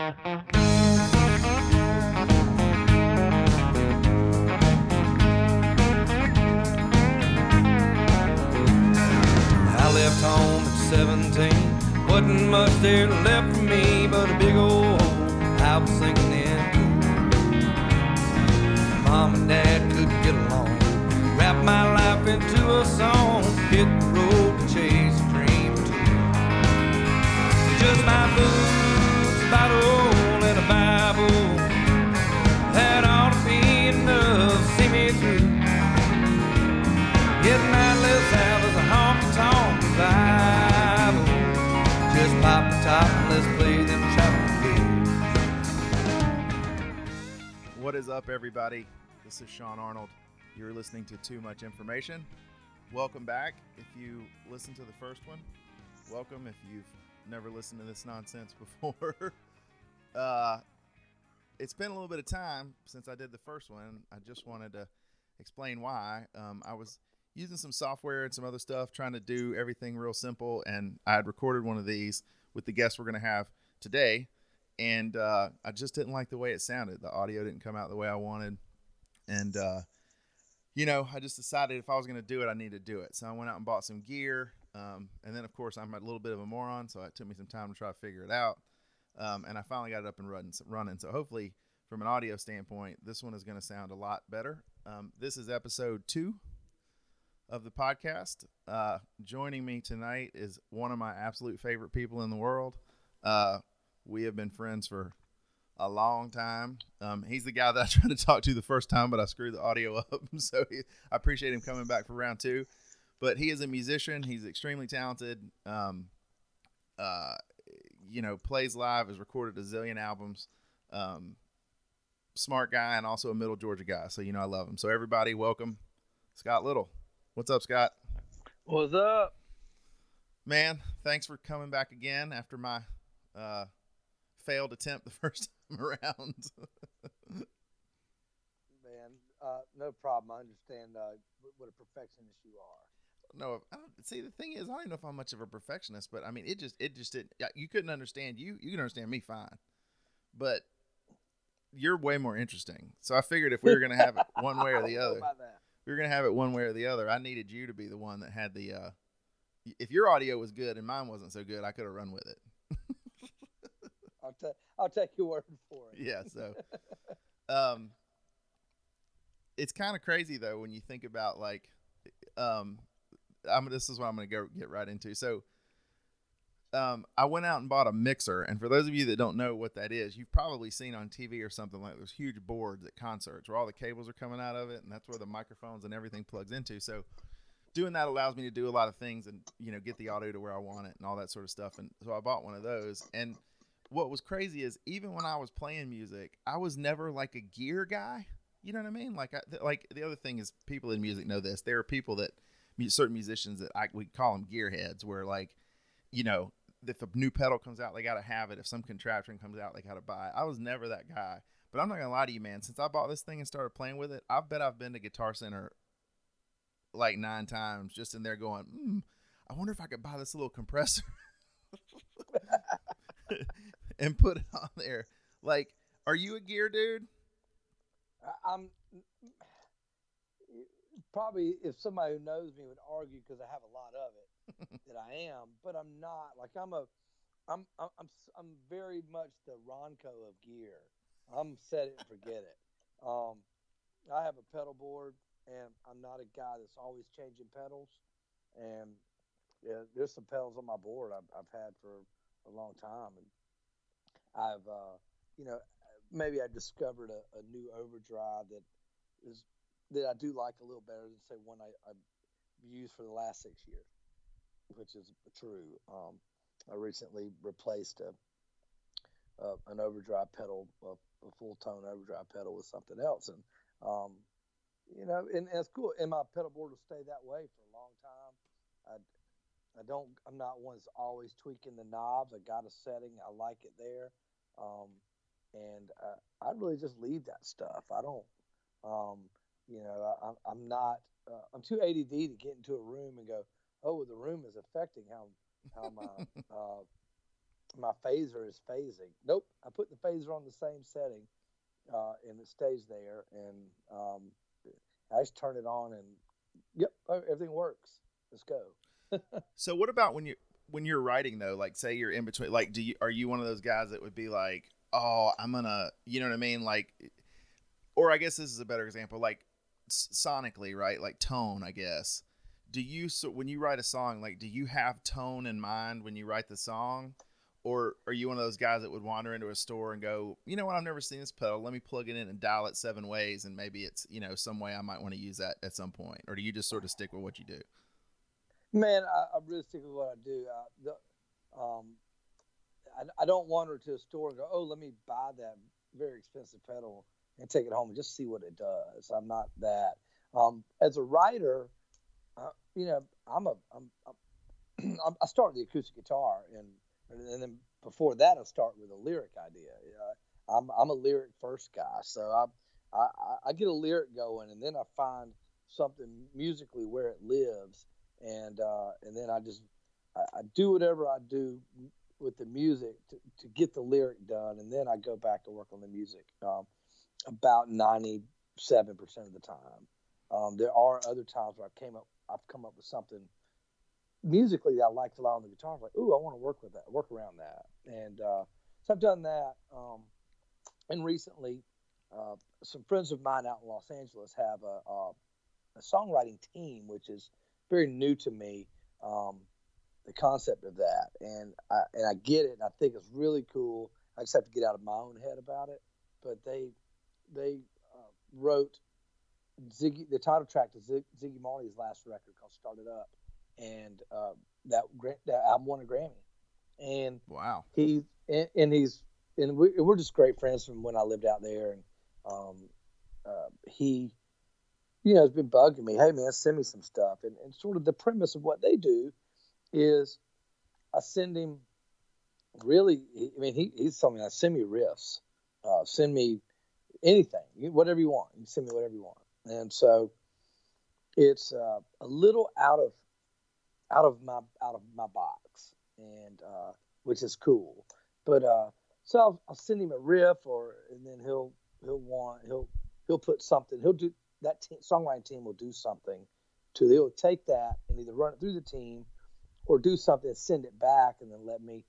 I left home at 17. Wasn't much there left up, everybody? This is Sean Arnold. You're listening to Too Much Information. Welcome back. If you listened to the first one, welcome. If you've never listened to this nonsense before, uh, it's been a little bit of time since I did the first one. I just wanted to explain why. Um, I was using some software and some other stuff, trying to do everything real simple, and I had recorded one of these with the guests we're going to have today and uh, I just didn't like the way it sounded. The audio didn't come out the way I wanted, and uh, you know, I just decided if I was going to do it, I needed to do it. So I went out and bought some gear, um, and then of course I'm a little bit of a moron, so it took me some time to try to figure it out, um, and I finally got it up and running. Running. So hopefully, from an audio standpoint, this one is going to sound a lot better. Um, this is episode two of the podcast. Uh, joining me tonight is one of my absolute favorite people in the world. Uh, we have been friends for a long time. Um, he's the guy that I tried to talk to the first time, but I screwed the audio up. So he, I appreciate him coming back for round two. But he is a musician. He's extremely talented. Um, uh, you know, plays live, has recorded a zillion albums. Um, smart guy and also a middle Georgia guy. So, you know, I love him. So, everybody, welcome Scott Little. What's up, Scott? What's up? Man, thanks for coming back again after my uh, failed attempt the first time around. Man, uh, no problem. I understand uh, what a perfectionist you are. no, I don't, see the thing is, I don't even know if I'm much of a perfectionist, but I mean, it just, it just didn't. You couldn't understand you. You can understand me fine, but you're way more interesting. So I figured if we were gonna have it one way or the other, we were gonna have it one way or the other. I needed you to be the one that had the. uh If your audio was good and mine wasn't so good, I could have run with it. I'll, ta- I'll take your word for it. yeah so um it's kind of crazy though when you think about like um i'm this is what i'm gonna go get right into so um i went out and bought a mixer and for those of you that don't know what that is you've probably seen on tv or something like those huge boards at concerts where all the cables are coming out of it and that's where the microphones and everything plugs into so doing that allows me to do a lot of things and you know get the audio to where i want it and all that sort of stuff and so i bought one of those and what was crazy is even when I was playing music, I was never like a gear guy. You know what I mean? Like, I, th- like the other thing is people in music know this. There are people that certain musicians that I we call them gearheads, where like, you know, if a new pedal comes out, they got to have it. If some contraption comes out, they got to buy it. I was never that guy. But I'm not gonna lie to you, man. Since I bought this thing and started playing with it, I bet I've been to Guitar Center like nine times, just in there going, mm, I wonder if I could buy this little compressor. and put it on there. Like, are you a gear dude? I'm probably if somebody who knows me would argue because I have a lot of it that I am, but I'm not. Like I'm a, I'm I'm I'm very much the Ronco of gear. I'm set it and forget it. Um, I have a pedal board, and I'm not a guy that's always changing pedals. And yeah, there's some pedals on my board I've, I've had for a long time, and I've uh, you know maybe I discovered a, a new overdrive that is that I do like a little better than say one I, I've used for the last six years, which is true. Um, I recently replaced a, a an overdrive pedal, a, a Fulltone overdrive pedal with something else, and um, you know, and, and it's cool. And my pedal board will stay that way for a long time. I I don't. I'm not one that's always tweaking the knobs. I got a setting. I like it there. Um, and uh, I really just leave that stuff. I don't, um, you know, I, I'm- I'm not, uh, I'm too ADD to get into a room and go, oh, the room is affecting how how my uh, my phaser is phasing. Nope, I put the phaser on the same setting, uh, and it stays there. And um, I just turn it on, and yep, everything works. Let's go. So what about when you when you're writing though? Like, say you're in between. Like, do you are you one of those guys that would be like, oh, I'm gonna, you know what I mean? Like, or I guess this is a better example. Like, sonically, right? Like tone, I guess. Do you so when you write a song, like, do you have tone in mind when you write the song? or are you one of those guys that would wander into a store and go, you know what, I've never seen this pedal. Let me plug it in and dial it seven ways, and maybe it's you know some way I might want to use that at some point. Or do you just sort of stick with what you do? Man, I, I really stick with what I do. Uh, the, um, I, I don't wander to a store and go, oh, let me buy that very expensive pedal and take it home and just see what it does. I'm not that. Um, as a writer, uh, you know, I'm a I'm, I'm I started the acoustic guitar and and then before that, I start with a lyric idea. Uh, I'm I'm a lyric first guy, so I, I I get a lyric going, and then I find something musically where it lives, and uh, and then I just I, I, do whatever I do with the music to, to get the lyric done, and then I go back to work on the music. Um, about ninety seven percent of the time. Um, there are other times where I came up I've come up with something musically that I liked a lot on the guitar. I'm like, ooh, I want to work with that, work around that, and uh, so I've done that. Um, and recently, uh, some friends of mine out in Los Angeles have a, a, a songwriting team, which is very new to me. Um, the concept of that, and I, and I get it, and I think it's really cool. I just have to get out of my own head about it. But they they uh, wrote Ziggy the title track to Ziggy Marley's last record called "Started Up," and uh, that that album won a Grammy. And wow, he and, and he's and we, we're just great friends from when I lived out there. And um, uh, he, you know, has been bugging me. Hey man, send me some stuff. And, and sort of the premise of what they do is I send him really. I mean, he he's telling me, I send me riffs, uh, send me anything, whatever you want. You send me whatever you want. And so it's uh, a little out of out of my out of my box, and uh, which is cool. But uh, so I'll, I'll send him a riff, or and then he'll he'll want he'll he'll put something. He'll do that team, songwriting team will do something to they'll take that and either run it through the team or do something send it back and then let me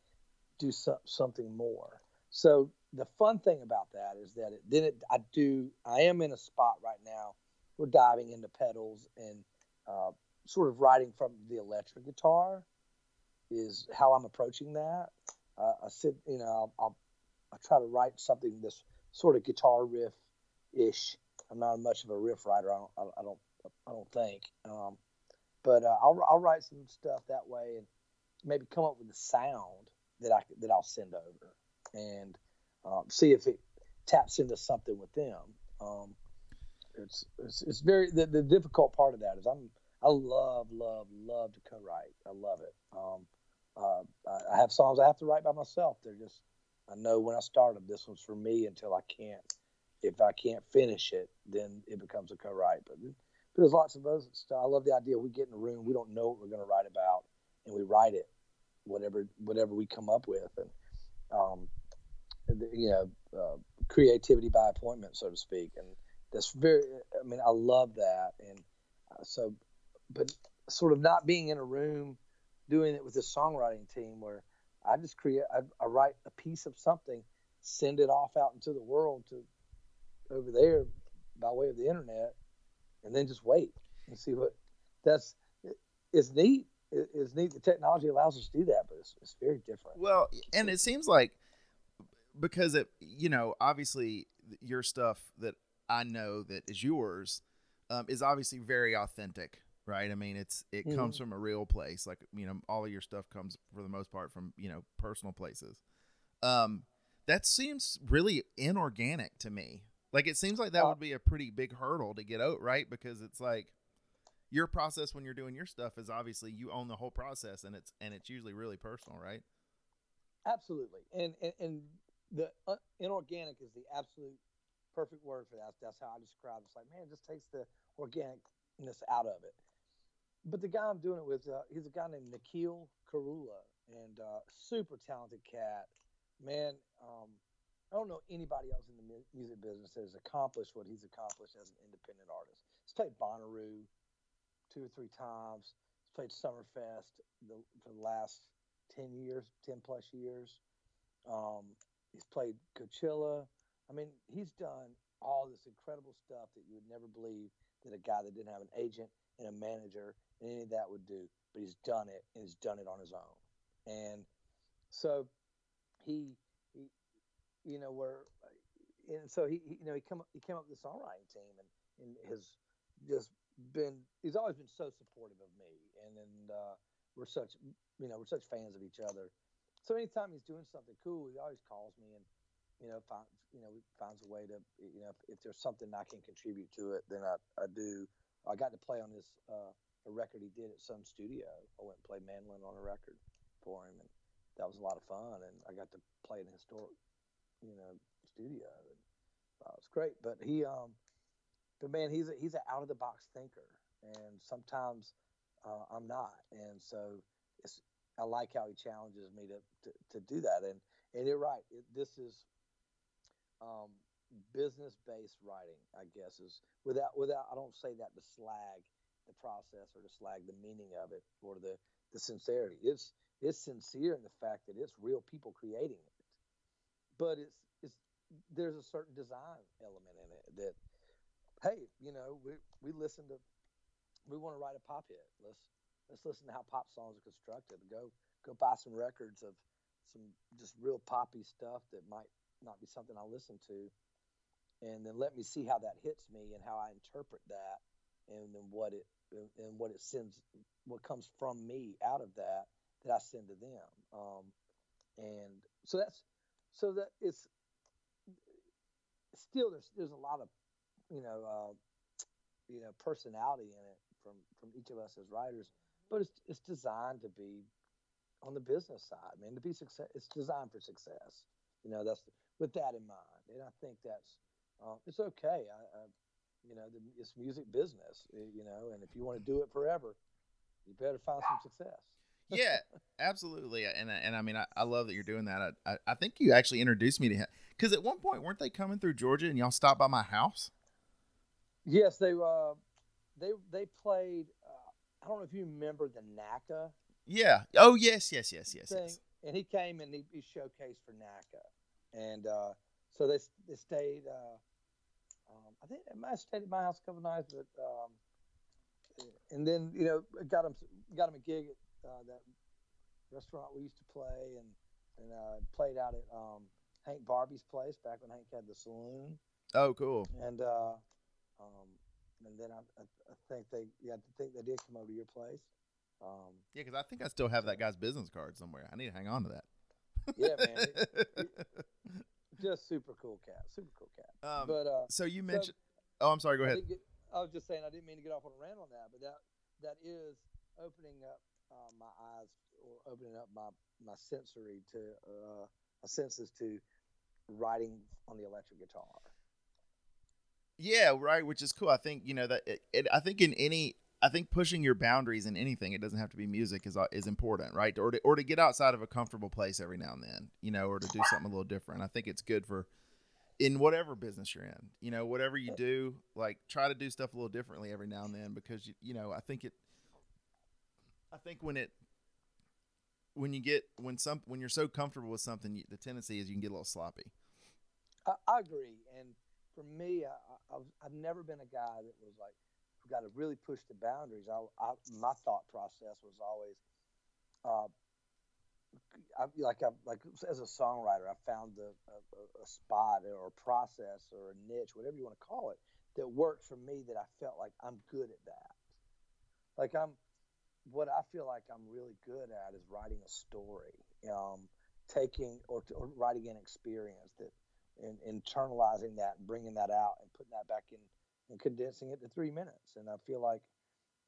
do some, something more. So the fun thing about that is that it, then it, I do I am in a spot right now. We're diving into pedals and uh, sort of writing from the electric guitar is how I'm approaching that. Uh, I sit, you know, I'll, I'll, I'll try to write something this sort of guitar riff ish. I'm not much of a riff writer. I don't, I, don't, I don't think. Um, but uh, I'll, I'll write some stuff that way and maybe come up with a sound that I that I'll send over and um, see if it taps into something with them. Um, it's, it's, it's very the, the difficult part of that is I'm I love, love, love to co-write. I love it. Um, uh, I have songs I have to write by myself. They're just, I know when I start them, this one's for me until I can't. If I can't finish it, then it becomes a co-write. But, but there's lots of those stuff. I love the idea we get in a room, we don't know what we're going to write about, and we write it, whatever whatever we come up with, and um, you know, uh, creativity by appointment, so to speak. And that's very. I mean, I love that, and uh, so but sort of not being in a room doing it with a songwriting team where I just create, I, I, write a piece of something, send it off out into the world to over there by way of the internet, and then just wait and see what that's. It's neat. It's neat. The technology allows us to do that, but it's, it's very different. Well, and it seems like because it, you know, obviously your stuff that I know that is yours um, is obviously very authentic right? I mean, it's it mm-hmm. comes from a real place. Like you know, all of your stuff comes for the most part from you know personal places. Um, that seems really inorganic to me. Like it seems like that would be a pretty big hurdle to get out, right? Because it's like your process when you're doing your stuff is obviously you own the whole process, and it's and it's usually really personal, right? Absolutely, and and, and the uh, inorganic is the absolute perfect word for that. That's how I describe it. It's like, man, it just takes the organicness out of it but the guy I'm doing it with, uh, he's a guy named Nikhil Karula, and uh, super talented cat. Man, um, don't know anybody else in the music business that has accomplished what he's accomplished as an independent artist. He's played Bonnaroo two or three times. He's played Summerfest the, for the last ten years, ten plus years. Um, he's played Coachella. I mean, he's done all this incredible stuff that you would never believe that a guy that didn't have an agent and a manager and any of that would do. But he's done it, and he's done it on his own. And so he you know, where, and so he, you know, he come he came up with the songwriting team and, and has just been he's always been so supportive of me and and uh, we're such you know we're such fans of each other. So anytime he's doing something cool, he always calls me and you know finds you know finds a way to you know if, if there's something I can contribute to it, then I, I do. I got to play on this uh, a record he did at some studio. I went and played mandolin on a record for him, and that was a lot of fun. And I got to play in historic, you know, studio, and uh, it was great. But he, um, but man, he's a, he's an out of the box thinker, and sometimes uh, I'm not, and so it's I like how he challenges me to to, to do that. And and you're right, it, this is um, business based writing, I guess, is without without I don't say that to slag the process or to slag the meaning of it or the the sincerity. It's it's sincere in the fact that it's real people creating it, but it's it's there's a certain design element in it that hey, you know, we we listen to we want to write a pop hit. Let's let's listen to how pop songs are constructed. Go go buy some records of some just real poppy stuff that might not be something I listen to, and then let me see how that hits me and how I interpret that, and then what it and what it sends, what comes from me out of that that I send to them. Um, and so that's so that it's still there's there's a lot of you know uh, you know personality in it from from each of us as writers, but it's it's designed to be on the business side, man, to be success. It's designed for success. You know, that's with that in mind, and I think that's uh, it's okay. I, I you know, the, it's music business. You know, and if you want to do it forever, you better find some success. Yeah, absolutely. And and I mean, I, I love that you're doing that. I, I, I think you actually introduced me to him because at one point weren't they coming through Georgia and y'all stopped by my house? Yes, they uh, they they played. Uh, I don't know if you remember the NACA. Yeah. Oh yes, yes, yes, yes. yes. and he came and he, he showcased for NACA, and uh, so they they stayed. Uh, um, I think they might have stayed at my house a couple nights, but um, and then you know got him got him a gig at uh, that restaurant we used to play, and and uh, played out at um, Hank Barbie's place back when Hank had the saloon, Oh, cool. and uh, um, and then I, I, I think they yeah I think they did come over to your place. Um, Yeah, because I think I still have that guy's business card somewhere. I need to hang on to that. Yeah, man. It- just super cool cat, super cool cat. um, but uh, so you mentioned. oh, I'm sorry. Go I, ahead. didn't get, I was just saying I didn't mean to get off on a rant on that, but that that is opening up uh, my eyes or opening up my my sensory to uh, my senses to writing on the electric guitar. Yeah, right. Which is cool. I think you know that. It, it, I think in any, I think pushing your boundaries in anything, it doesn't have to be music, is uh, is important, right? Or to, or to get outside of a comfortable place every now and then, you know, or to do something a little different. I think it's good for in whatever business you're in, you know, whatever you do, like try to do stuff a little differently every now and then because you, you know, I think it. I think when it when you get when some when you're so comfortable with something, you, the tendency is you can get a little sloppy. I, I agree, and for me, I, I, I've, I've never been a guy that was like, got to really push the boundaries. I, I, my thought process was always, uh, I, like I, like as a songwriter, I found the, a, a spot or a process or a niche, whatever you want to call it, that worked for me. That I felt like I'm good at that. Like I'm, what I feel like I'm really good at is writing a story, um, taking or, or writing an experience that and internalizing that and bringing that out and putting that back in and condensing it to three minutes. And I feel like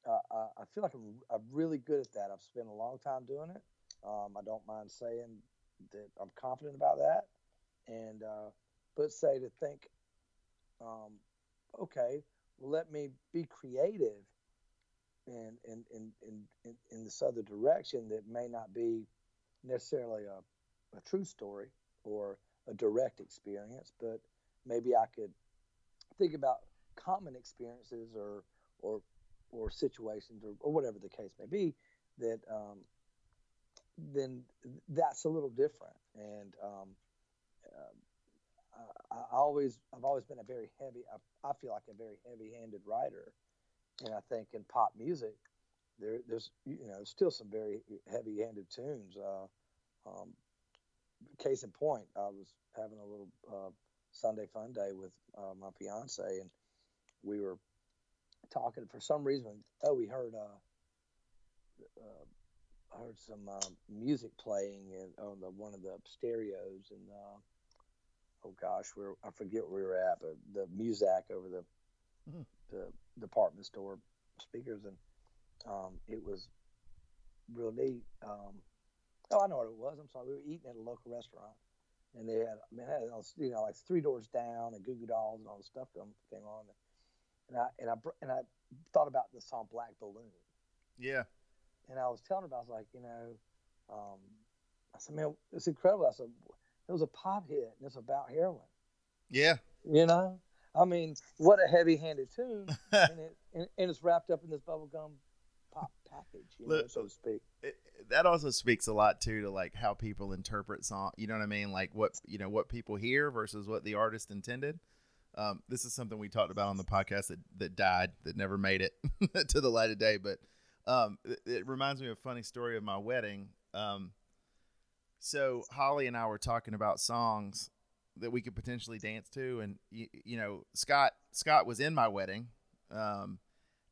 uh, I feel like I'm, I'm really good at that. I've spent a long time doing it. Um, I don't mind saying that I'm confident about that. And uh, but say to think, um, okay, well, let me be creative in in, in, in, in in this other direction that may not be necessarily a, a true story or a direct experience, but maybe I could think about common experiences or or or situations or, or whatever the case may be that um, then that's a little different. And um, uh, I, I, always I've always been a very heavy I, I, feel like a very heavy-handed writer and I think in pop music there there's you know still some very heavy-handed tunes uh, um, case in point I was having a little uh, Sunday fun day with uh, my fiance and we were talking for some reason. Oh, we heard uh, uh heard some uh, music playing in, on the one of the stereos, and uh, oh gosh, we I forget where we were at, but the Muzak over the mm-hmm. The department store speakers, and um, it was real neat. Um, oh, I know what it was. I'm sorry. We were eating at a local restaurant, and they had, I mean, had, you know, like three doors down and Goo Goo Dolls and all the stuff came on and I and I and I thought about the song Black Balloon. Yeah. And I was telling her, I was like, you know, um, I said, man, it's incredible. I said, it was a pop hit, and it's about heroin. Yeah. You know, I mean, what a heavy-handed tune, and, it, and, and, it's wrapped up in this bubblegum pop package, you know, so to speak. It, that also speaks a lot too to like how people interpret song. You know what I mean? Like what you know what people hear versus what the artist intended. Um, this is something we talked about on the podcast that, that died, that never made it to the light of day. But um, it, it, reminds me of a funny story of my wedding. Um, so Holly and I were talking about songs that we could potentially dance to, and you, you know, Scott Scott was in my wedding, um,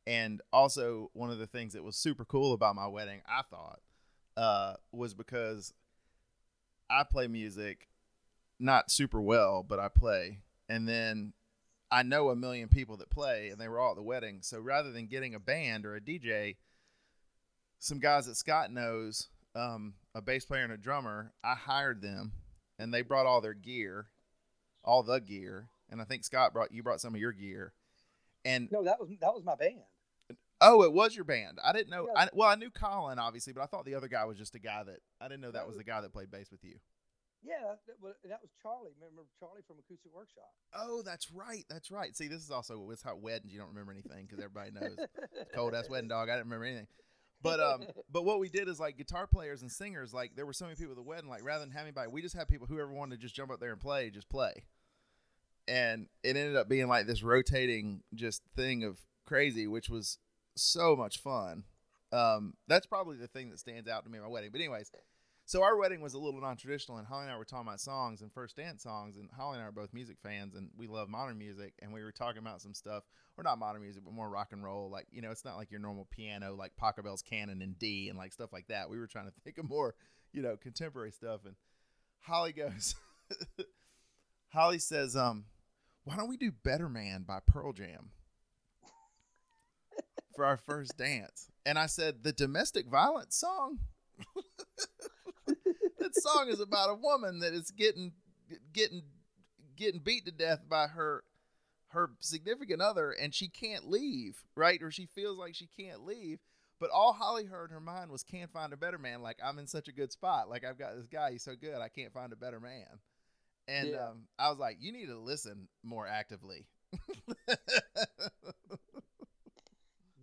and also one of the things that was super cool about my wedding, I thought, uh, was because I play music, not super well, but I play and then I know a million people that play, and they were all at the wedding. So rather than getting a band or a DJ, some guys that Scott knows, um, a bass player and a drummer, I hired them, and they brought all their gear, all the gear, and I think Scott brought you brought some of your gear, and no, that was that was my band. Oh, it was your band. I didn't know. Yeah. I, well, I knew Colin obviously, but I thought the other guy was just a guy that I didn't know that was the guy that played bass with you. Yeah, that, that was Charlie. Remember Charlie from Acoustic Workshop? Oh, that's right. That's right. See, this is also it's hot weddings you don't remember anything because everybody knows cold ass wedding dog. I didn't remember anything. But um, but what we did is like guitar players and singers. Like there were so many people at the wedding. Like rather than having anybody, we just had people whoever wanted to just jump up there and play, just play. And it ended up being like this rotating just thing of crazy, which was so much fun. Um, that's probably the thing that stands out to me at my wedding. But anyways, so our wedding was a little non-traditional, and Holly and I were talking about songs and first dance songs, and Holly and I are both music fans, and we love modern music, and we were talking about some stuff, or not modern music, but more rock and roll. Like you know, it's not like your normal piano, like Pachelbel's Canon in D and like stuff like that. We were trying to think of more, you know, contemporary stuff. And Holly goes, Holly says, um, why don't we do Better Man by Pearl Jam? for our first dance. And I said, the domestic violence song? that song is about a woman that is getting getting getting beat to death by her her significant other and she can't leave, right? Or she feels like she can't leave. But all Holly heard in her mind was can't find a better man. Like I'm in such a good spot. Like I've got this guy, he's so good, I can't find a better man. And yeah. um, I was like, you need to listen more actively.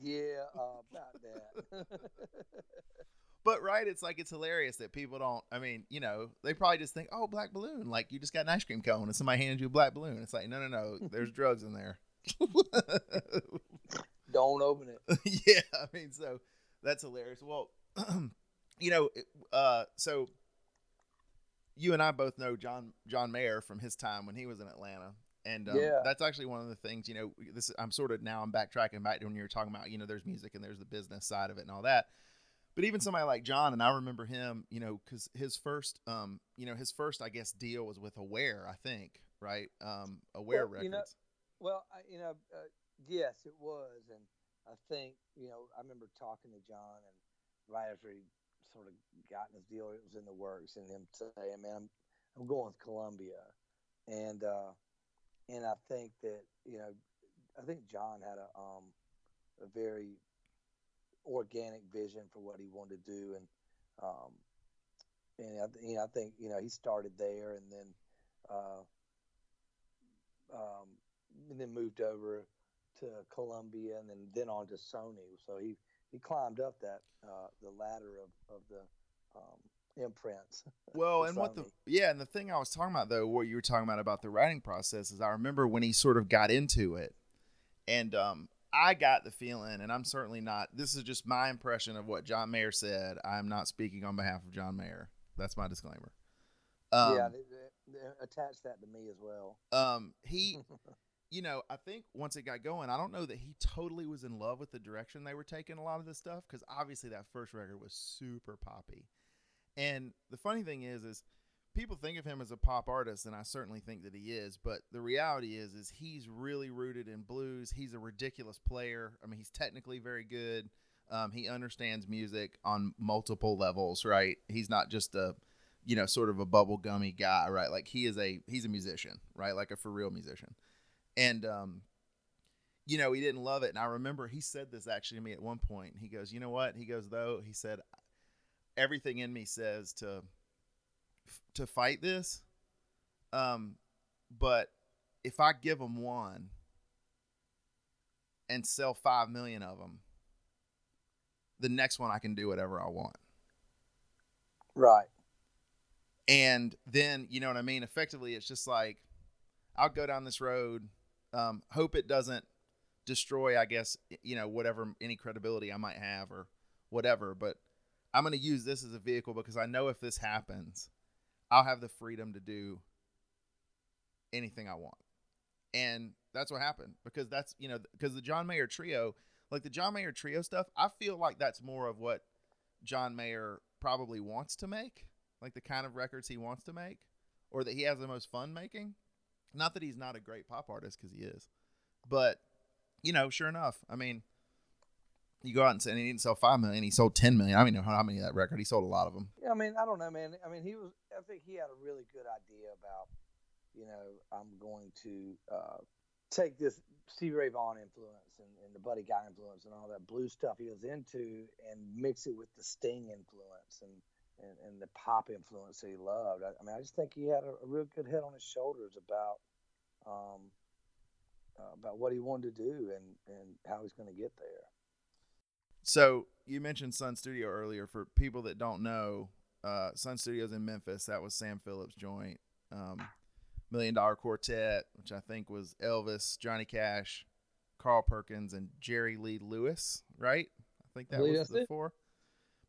yeah, uh, about that. But right, it's like it's hilarious that people don't. I mean, you know, they probably just think, "Oh, black balloon!" Like you just got an ice cream cone and somebody handed you a black balloon. It's like, no, no, no. There's drugs in there. don't open it. yeah, I mean, so that's hilarious. Well, you know, uh, so you and I both know John John Mayer from his time when he was in Atlanta, and um, yeah. that's actually one of the things. You know, this I'm sort of now I'm backtracking back to when you were talking about you know there's music and there's the business side of it and all that but even somebody like John, and I remember him, you know, because his first, um, you know, his first, I guess, deal was with Aware, I think, right? Um, Aware well, Records. You know, well, I, you know, uh, yes, it was, and I think, you know, I remember talking to John, and right after he sort of gotten his deal, it was in the works, and him saying, "Man, I'm, I'm going with Columbia," and uh, and I think that, you know, I think John had a um, a very organic vision for what he wanted to do, and um, and I, you know, I think you know he started there, and then uh, um, and then moved over to Columbia, and then then on to Sony. So he he climbed up that uh, the ladder of of the um, imprints. Well, and what the yeah, and the thing I was talking about though, what you were talking about about the writing process is I remember when he sort of got into it, and um, I got the feeling, and I'm certainly not. This is just my impression of what John Mayer said. I'm not speaking on behalf of John Mayer. That's my disclaimer. Um, yeah, they, they, they attach that to me as well. Um, he, you know, I think once it got going, I don't know that he totally was in love with the direction they were taking a lot of this stuff because obviously that first record was super poppy. And the funny thing is, is people think of him as a pop artist, and I certainly think that he is. But the reality is, is he's really rooted in blues. He's a ridiculous player. I mean, he's technically very good. Um, he understands music on multiple levels, right? He's not just a, you know, sort of a bubblegummy guy, right? Like he is a he's a musician, right? Like a for real musician. And um, you know, he didn't love it. And I remember he said this actually to me at one point. He goes, "You know what?" He goes, "Though," he said, "everything in me says to to fight this. Um, but if I give them one and sell five million of them, the next one I can do whatever I want. Right. And then you know what I mean. Effectively, it's just like I'll go down this road. Um, hope it doesn't destroy, I guess, you know, whatever any credibility I might have or whatever. But I'm going to use this as a vehicle because I know if this happens, I'll have the freedom to do anything I want. And that's what happened because that's, you know, because the John Mayer trio, like the John Mayer trio stuff, I feel like that's more of what John Mayer probably wants to make, like the kind of records he wants to make or that he has the most fun making. Not that he's not a great pop artist because he is, but you know, sure enough, I mean, you go out and say and he didn't sell five million, he sold ten million. I know how many of that record. He sold a lot of them. Yeah, I mean, I don't know, man. I mean, he was. I think he had a really good idea about, you know, I'm going to uh, take this Stevie Ray Vaughan influence and, and, the Buddy Guy influence and all that blues stuff he was into, and mix it with the Sting influence and and, and the pop influence that he loved. I, I mean, I just think he had a, a, real good head on his shoulders about. Um, uh, about what he wanted to do and, and how he's going to get there. So you mentioned Sun Studio earlier. For people that don't know, uh, Sun Studios in Memphis. That was Sam Phillips' joint. Um, Million Dollar Quartet, which I think was Elvis, Johnny Cash, Carl Perkins, and Jerry Lee Lewis. Right? I think that was the four.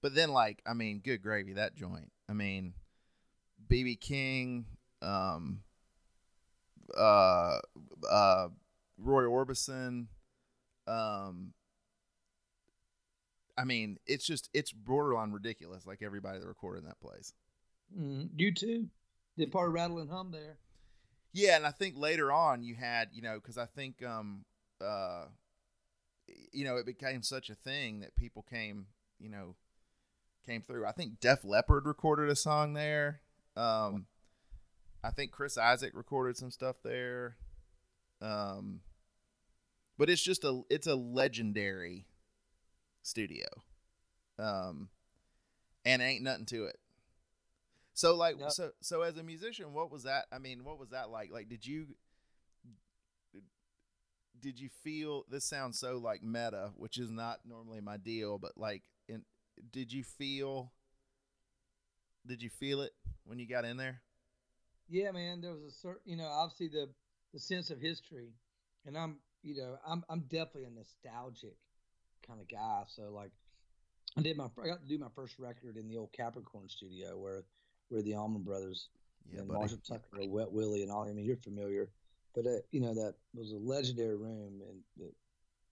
But then, like, I mean, good gravy that joint. I mean, BB King, um, uh, uh, Roy Orbison, um, I mean, it's just it's borderline ridiculous. Like everybody that recorded in that place. Mm, U2 did part of Rattle and Hum there. Yeah, and I think later on you had you know because I think um uh you know it became such a thing that people came you know came through. I think Def Leppard recorded a song there. Um, I think Chris Isaak recorded some stuff there. Um, but it's just a it's a legendary studio. Um, and ain't nothing to it. So like yep. so so as a musician, what was that? I mean, what was that like? Like did you did you feel this sounds so like meta, which is not normally my deal, but like in did you feel did you feel it when you got in there? Yeah, man, there was a certain, you know, obviously the the sense of history, and I'm, you know, I'm I'm definitely a nostalgic kind of guy. So like, I did my I got to do my first record in the old Capricorn studio where where the Allman Brothers yeah, and buddy. Marshall Tucker, Wet Willie, and all. I mean, you're familiar, but uh, you know that was a legendary room in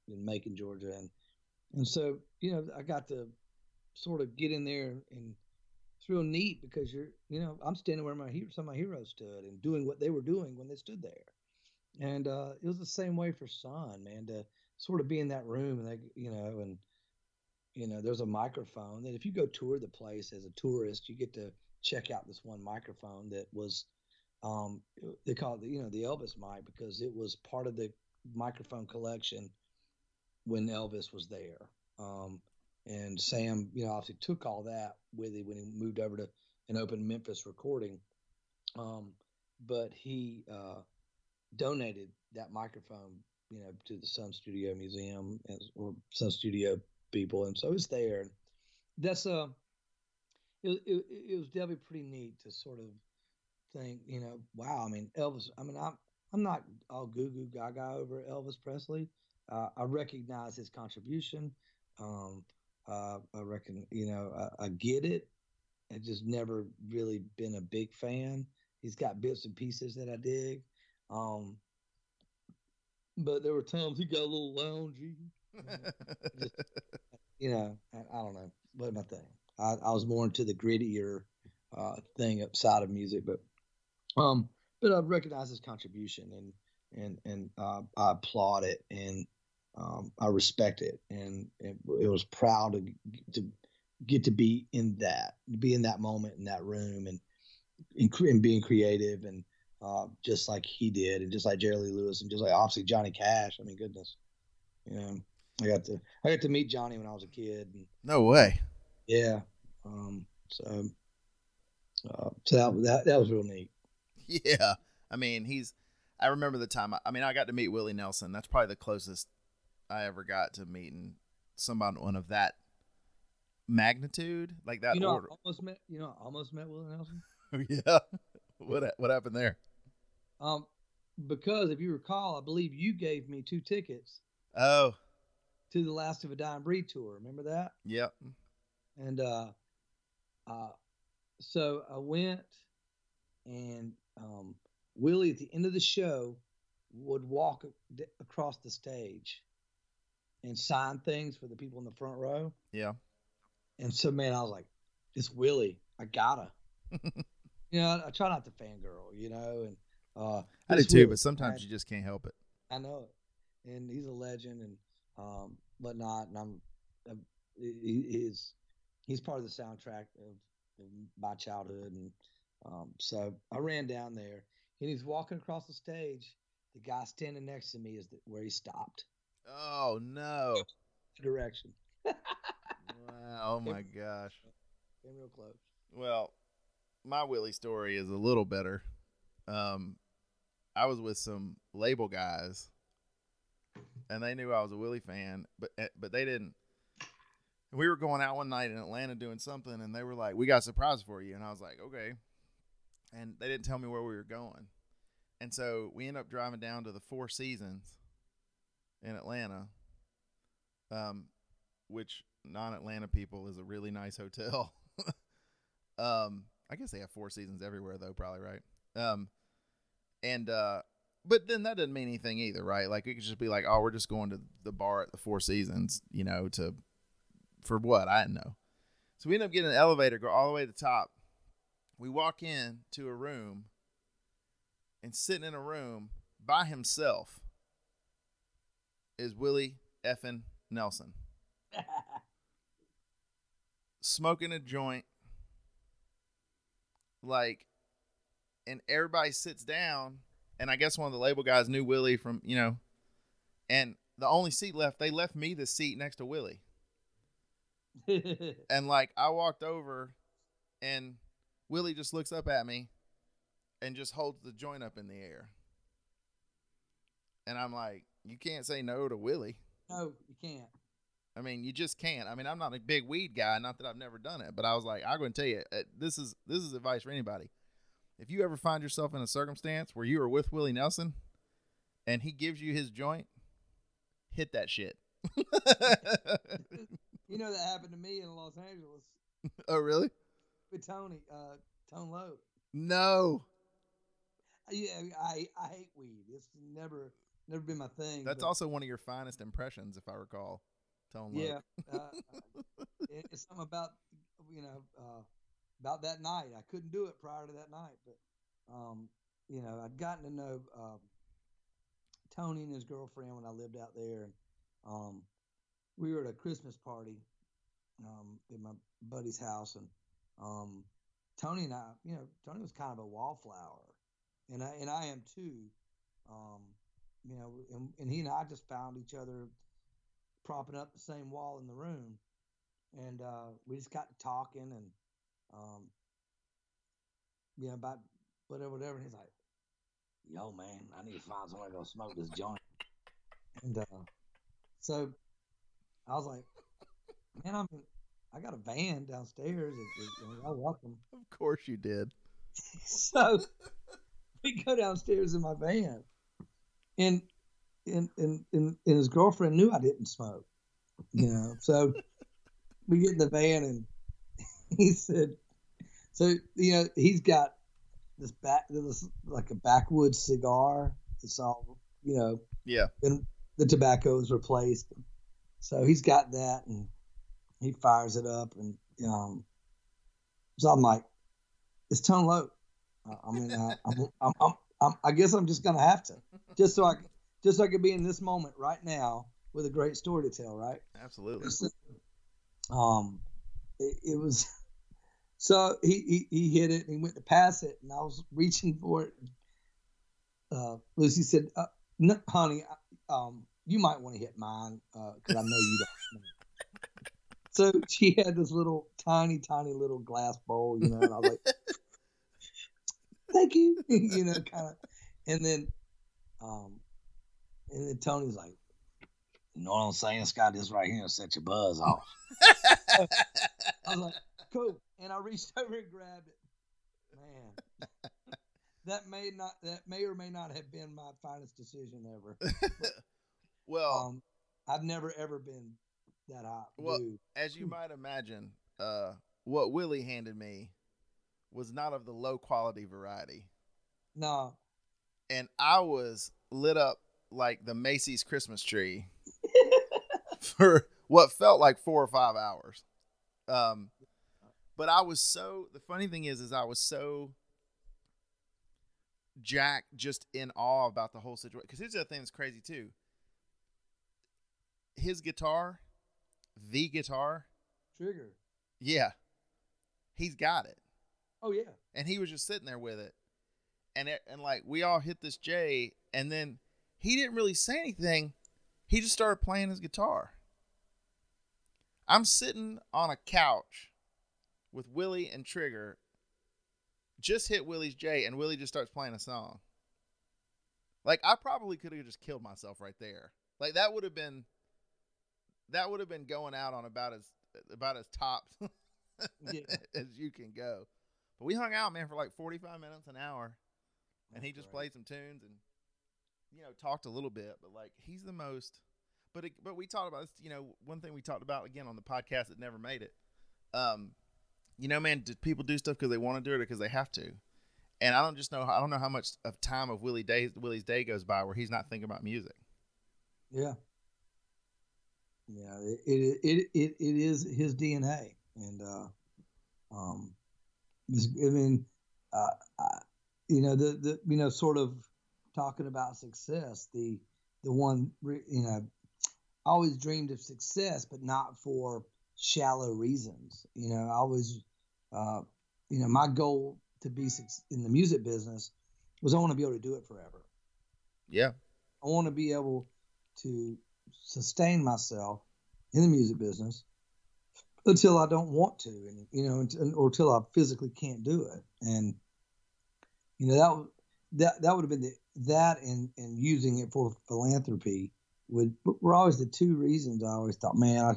in Macon, Georgia, and and so you know I got to sort of get in there and it's real neat because you're you know I'm standing where my some of my heroes stood and doing what they were doing when they stood there, and uh, it was the same way for Sun, man. To sort of be in that room and they, you know, and you know, there's a microphone that if you go tour the place as a tourist, you get to check out this one microphone that was, um, they call it, the, you know, the Elvis mic because it was part of the microphone collection when Elvis was there. Um, and Sam, you know, obviously took all that with him when he moved over to an open Memphis recording. Um, but he uh, donated that microphone, you know, to the Sun Studio Museum as, or Sun Studio people, and so it's there. That's uh, it, it, it was definitely pretty neat to sort of think, you know, wow. I mean, Elvis. I mean, I'm I'm not all goo goo gaga over Elvis Presley. Uh, I recognize his contribution. Um, uh, I reckon, you know, I, I get it. I just never really been a big fan. He's got bits and pieces that I dig. Um, but there were times he got a little loungy. Just, you know, I, I don't know. What my thing? I, I was more into the grittier uh, thing outside of music, but um, but I recognize his contribution and and and uh, I applaud it and um, I respect it and it, it was proud to to get to be in that, be in that moment in that room and and, and being creative and uh, just like he did and just like Jerry Lee Lewis and just like obviously Johnny Cash. I mean, goodness, you know, I got to I got to meet Johnny when I was a kid. And, no way. Yeah. Um, so uh, so that, that that was real neat. Yeah, I mean, he's. I remember the time. I mean, I got to meet Willie Nelson. That's probably the closest I ever got to meeting somebody someone of that magnitude, like that You know, order. I almost met. You know, I almost met Willie Nelson. yeah. What what happened there? Um, because if you recall, I believe you gave me two tickets Oh, to the Last of a Dying Breed tour. Remember that? yep. And uh, uh, so I went, and um, Willie at the end of the show would walk across the stage and sign things for the people in the front row. Yeah. And so, man, I was like, "It's Willie. I gotta." you know, I, I try not to fangirl, you know, and uh, I do it's too, but sometimes man. you just can't help it. I know it, and he's a legend and um, whatnot. And I'm, I'm he, he's he's part of the soundtrack of, of my childhood, and um, so I ran down there, and he's walking across the stage. The guy standing next to me is the, where he stopped. Oh no! Direction. Wow! Oh my gosh! Came real close. Well, my Willie story is a little better. Um, I was with some label guys, and they knew I was a Willie fan, but eh, but they didn't. We were going out one night in Atlanta doing something, and they were like, "We got a surprise for you," and I was like, "Okay," and they didn't tell me where we were going, and so we end up driving down to the Four Seasons in Atlanta, um, which non-Atlanta people is a really nice hotel. Um, I guess they have four seasons everywhere though, probably right. Um, and uh, but then that doesn't mean anything either, right? Like it could just be like, oh, we're just going to the bar at the Four Seasons, you know, to for what I didn't know. So we end up getting an elevator, go all the way to the top. We walk in to a room, and sitting in a room by himself is Willie effing Nelson, smoking a joint like and everybody sits down and i guess one of the label guys knew willie from you know and the only seat left they left me the seat next to willie and like i walked over and willie just looks up at me and just holds the joint up in the air and i'm like you can't say no to willie no, you can't. I mean, you just can't. I mean, I'm not a big weed guy. Not that I've never done it, but I was like, I'm going to tell you, uh, this is this is advice for anybody. If you ever find yourself in a circumstance where you are with Willie Nelson, and he gives you his joint, hit that shit. You know that happened to me in Los Angeles oh, really? with Tony, uh, Tone Loc. No. Yeah, I I hate weed. It's never never been my thing. That's but- also one of your finest impressions, if I recall. Tone Loc. Yeah, uh, it's something about you know uh, about that night. I couldn't do it prior to that night, but um, you know I'd gotten to know um, Tony and his girlfriend when I lived out there, and um, we were at a Christmas party um, at my buddy's house, and um, Tony and I, you know, Tony was kind of a wallflower, and I and I am too. Um, you know, and, and he and I just found each other propping up the same wall in the room, and uh, we just got talking and um, you know about whatever, whatever. And he's like, yo, man, I need to find somewhere to go smoke this joint. And uh, so I was like, man, I'm I got a van downstairs. Y'all welcome. Of course you did. so we go downstairs in my van, and and and and, and his girlfriend knew I didn't smoke. You know, so we get in the van and he said, so you know he's got this back this like a backwoods cigar. It's all you know. Yeah. Then the tobacco is replaced, so he's got that and he fires it up and um. So I'm like, it's Tone Loc. I mean, I, I'm, I'm, I'm, I'm, I guess I'm just gonna have to, just so I, just so I could be in this moment right now with a great story to tell, right? Absolutely. Um, it, it was so he, he he hit it and he went to pass it, and I was reaching for it. Uh, Lucy said, uh, no, "Honey, um, you might want to hit mine because uh, I know you don't." so she had this little tiny, tiny little glass bowl, you know, and I was like, "Thank you," you know, kind of. And then, um, and then Tony's like, "You know what I'm saying? Scott? this right here, will set your buzz off." I was like, "Cool." And I reached over and grabbed it. Man, that may not that may or may not have been my finest decision ever. But, well, um, I've never ever been that hot. Well, dude. as you might imagine, uh, what Willie handed me was not of the low quality variety. No. And I was lit up like the Macy's Christmas tree for what felt like four or five hours. Um, but I was so the funny thing is is I was so Jack just in awe about the whole situation. Because here's the thing that's crazy too. His guitar, the guitar, trigger. Yeah, he's got it. Oh yeah. And he was just sitting there with it, and it, and like we all hit this J, and then he didn't really say anything. He just started playing his guitar. I'm sitting on a couch with Willie and Trigger just hit Willie's J and Willie just starts playing a song. Like I probably could have just killed myself right there. Like that would have been that would have been going out on about as about as top yeah. as you can go. But we hung out, man, for like 45 minutes, an hour. And he just right. played some tunes and you know, talked a little bit, but like he's the most but it, but we talked about this, you know, one thing we talked about again on the podcast that never made it. Um you know, man, do people do stuff because they want to do it or because they have to? And I don't just know. I don't know how much of time of Willie day Willie's day goes by where he's not thinking about music. Yeah. Yeah, it it it it, it is his DNA, and uh, um, I mean, uh, I, you know, the the you know, sort of talking about success. The the one you know, I always dreamed of success, but not for shallow reasons. You know, I always uh, you know, my goal to be in the music business was I want to be able to do it forever. Yeah. I want to be able to sustain myself in the music business until I don't want to, and you know, until, or until I physically can't do it. And you know that that that would have been the that and and using it for philanthropy would were always the two reasons I always thought, man, I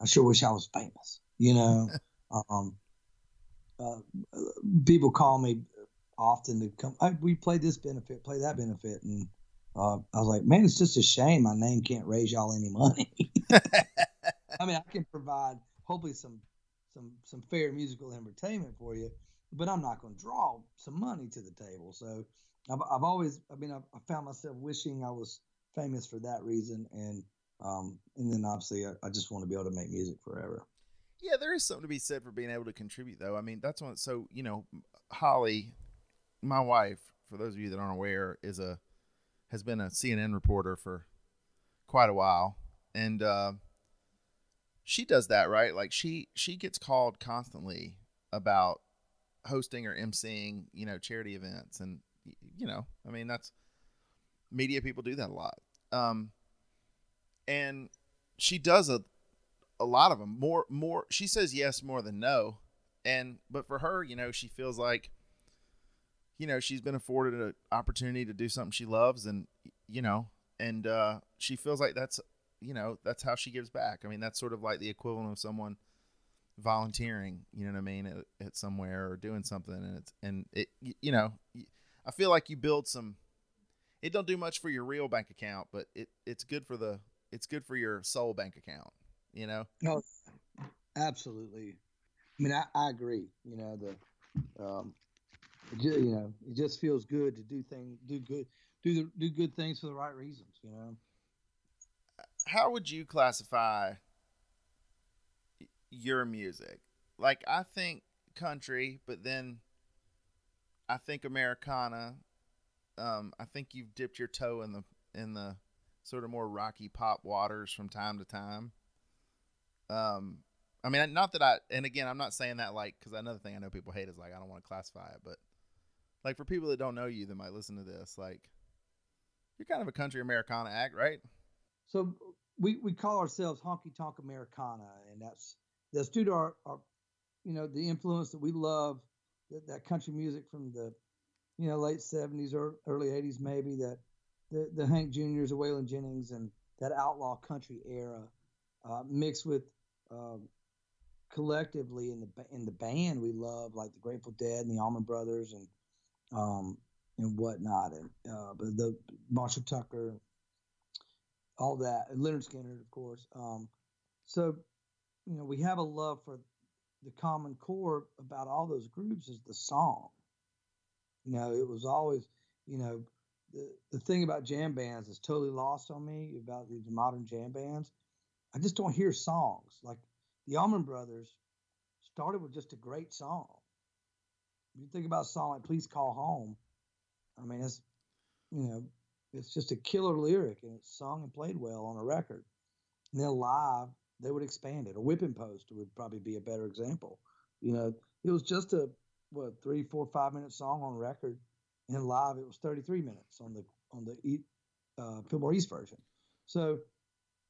I sure wish I was famous. You know, um, uh, people call me often to come. we play this benefit, play that benefit, and uh, I was like, man, it's just a shame my name can't raise y'all any money. I mean, I can provide hopefully some some some fair musical entertainment for you, but I'm not going to draw some money to the table. So I've, I've always, I mean, I've, I found myself wishing I was famous for that reason, and um, and then obviously I, I just want to be able to make music forever. Yeah, there is something to be said for being able to contribute, though. I mean, that's one. So you know, Holly, my wife, for those of you that aren't aware, is a has been a CNN reporter for quite a while, and uh, she does that right. Like she she gets called constantly about hosting or emceeing, you know, charity events, and you know, I mean, that's media people do that a lot. Um, and she does a a lot of them. More, more. She says yes more than no, and but for her, you know, she feels like, you know she's been afforded an opportunity to do something she loves, and you know, and uh, she feels like that's you know that's how she gives back. I mean, that's sort of like the equivalent of someone volunteering. You know what I mean at, at somewhere or doing something, and it's and it you know I feel like you build some. It don't do much for your real bank account, but it it's good for the it's good for your soul bank account. You know. No, absolutely. I mean, I, I agree. You know the, um, you know, it just feels good to do things, do good, do the, do good things for the right reasons. You know. How would you classify your music? Like, I think country, but then I think Americana. Um, I think you've dipped your toe in the in the sort of more rocky pop waters from time to time. Um, I mean, not that I, and again, I'm not saying that like because another thing I know people hate is like I don't want to classify it, but like for people that don't know you that might listen to this, like you're kind of a country Americana act, right? So we we call ourselves honky tonk Americana, and that's that's due to our, our you know the influence that we love that, that country music from the you know late 70s or early 80s maybe that the the Hank Juniors, the Waylon Jennings, and that outlaw country era uh, mixed with um, collectively in the in the band we love like the Grateful Dead and the Allman Brothers and um, and whatnot and uh, but the Marshall Tucker, all that and Lynyrd Skynyrd of course. Um, so you know we have a love for the common core about all those groups is the song. You know, it was always, you know, the, the thing about jam bands is totally lost on me about these modern jam bands. I just don't hear songs. Like the Allman Brothers started with just a great song. You think about a song like Please Call Home. I mean, it's, you know, it's just a killer lyric and it's sung and played well on a record. And then live, they would expand it. A whipping post would probably be a better example. You know, it was just a what three, four, five minute song on record, and live it was 33 minutes on the on the uh, Fillmore East version. So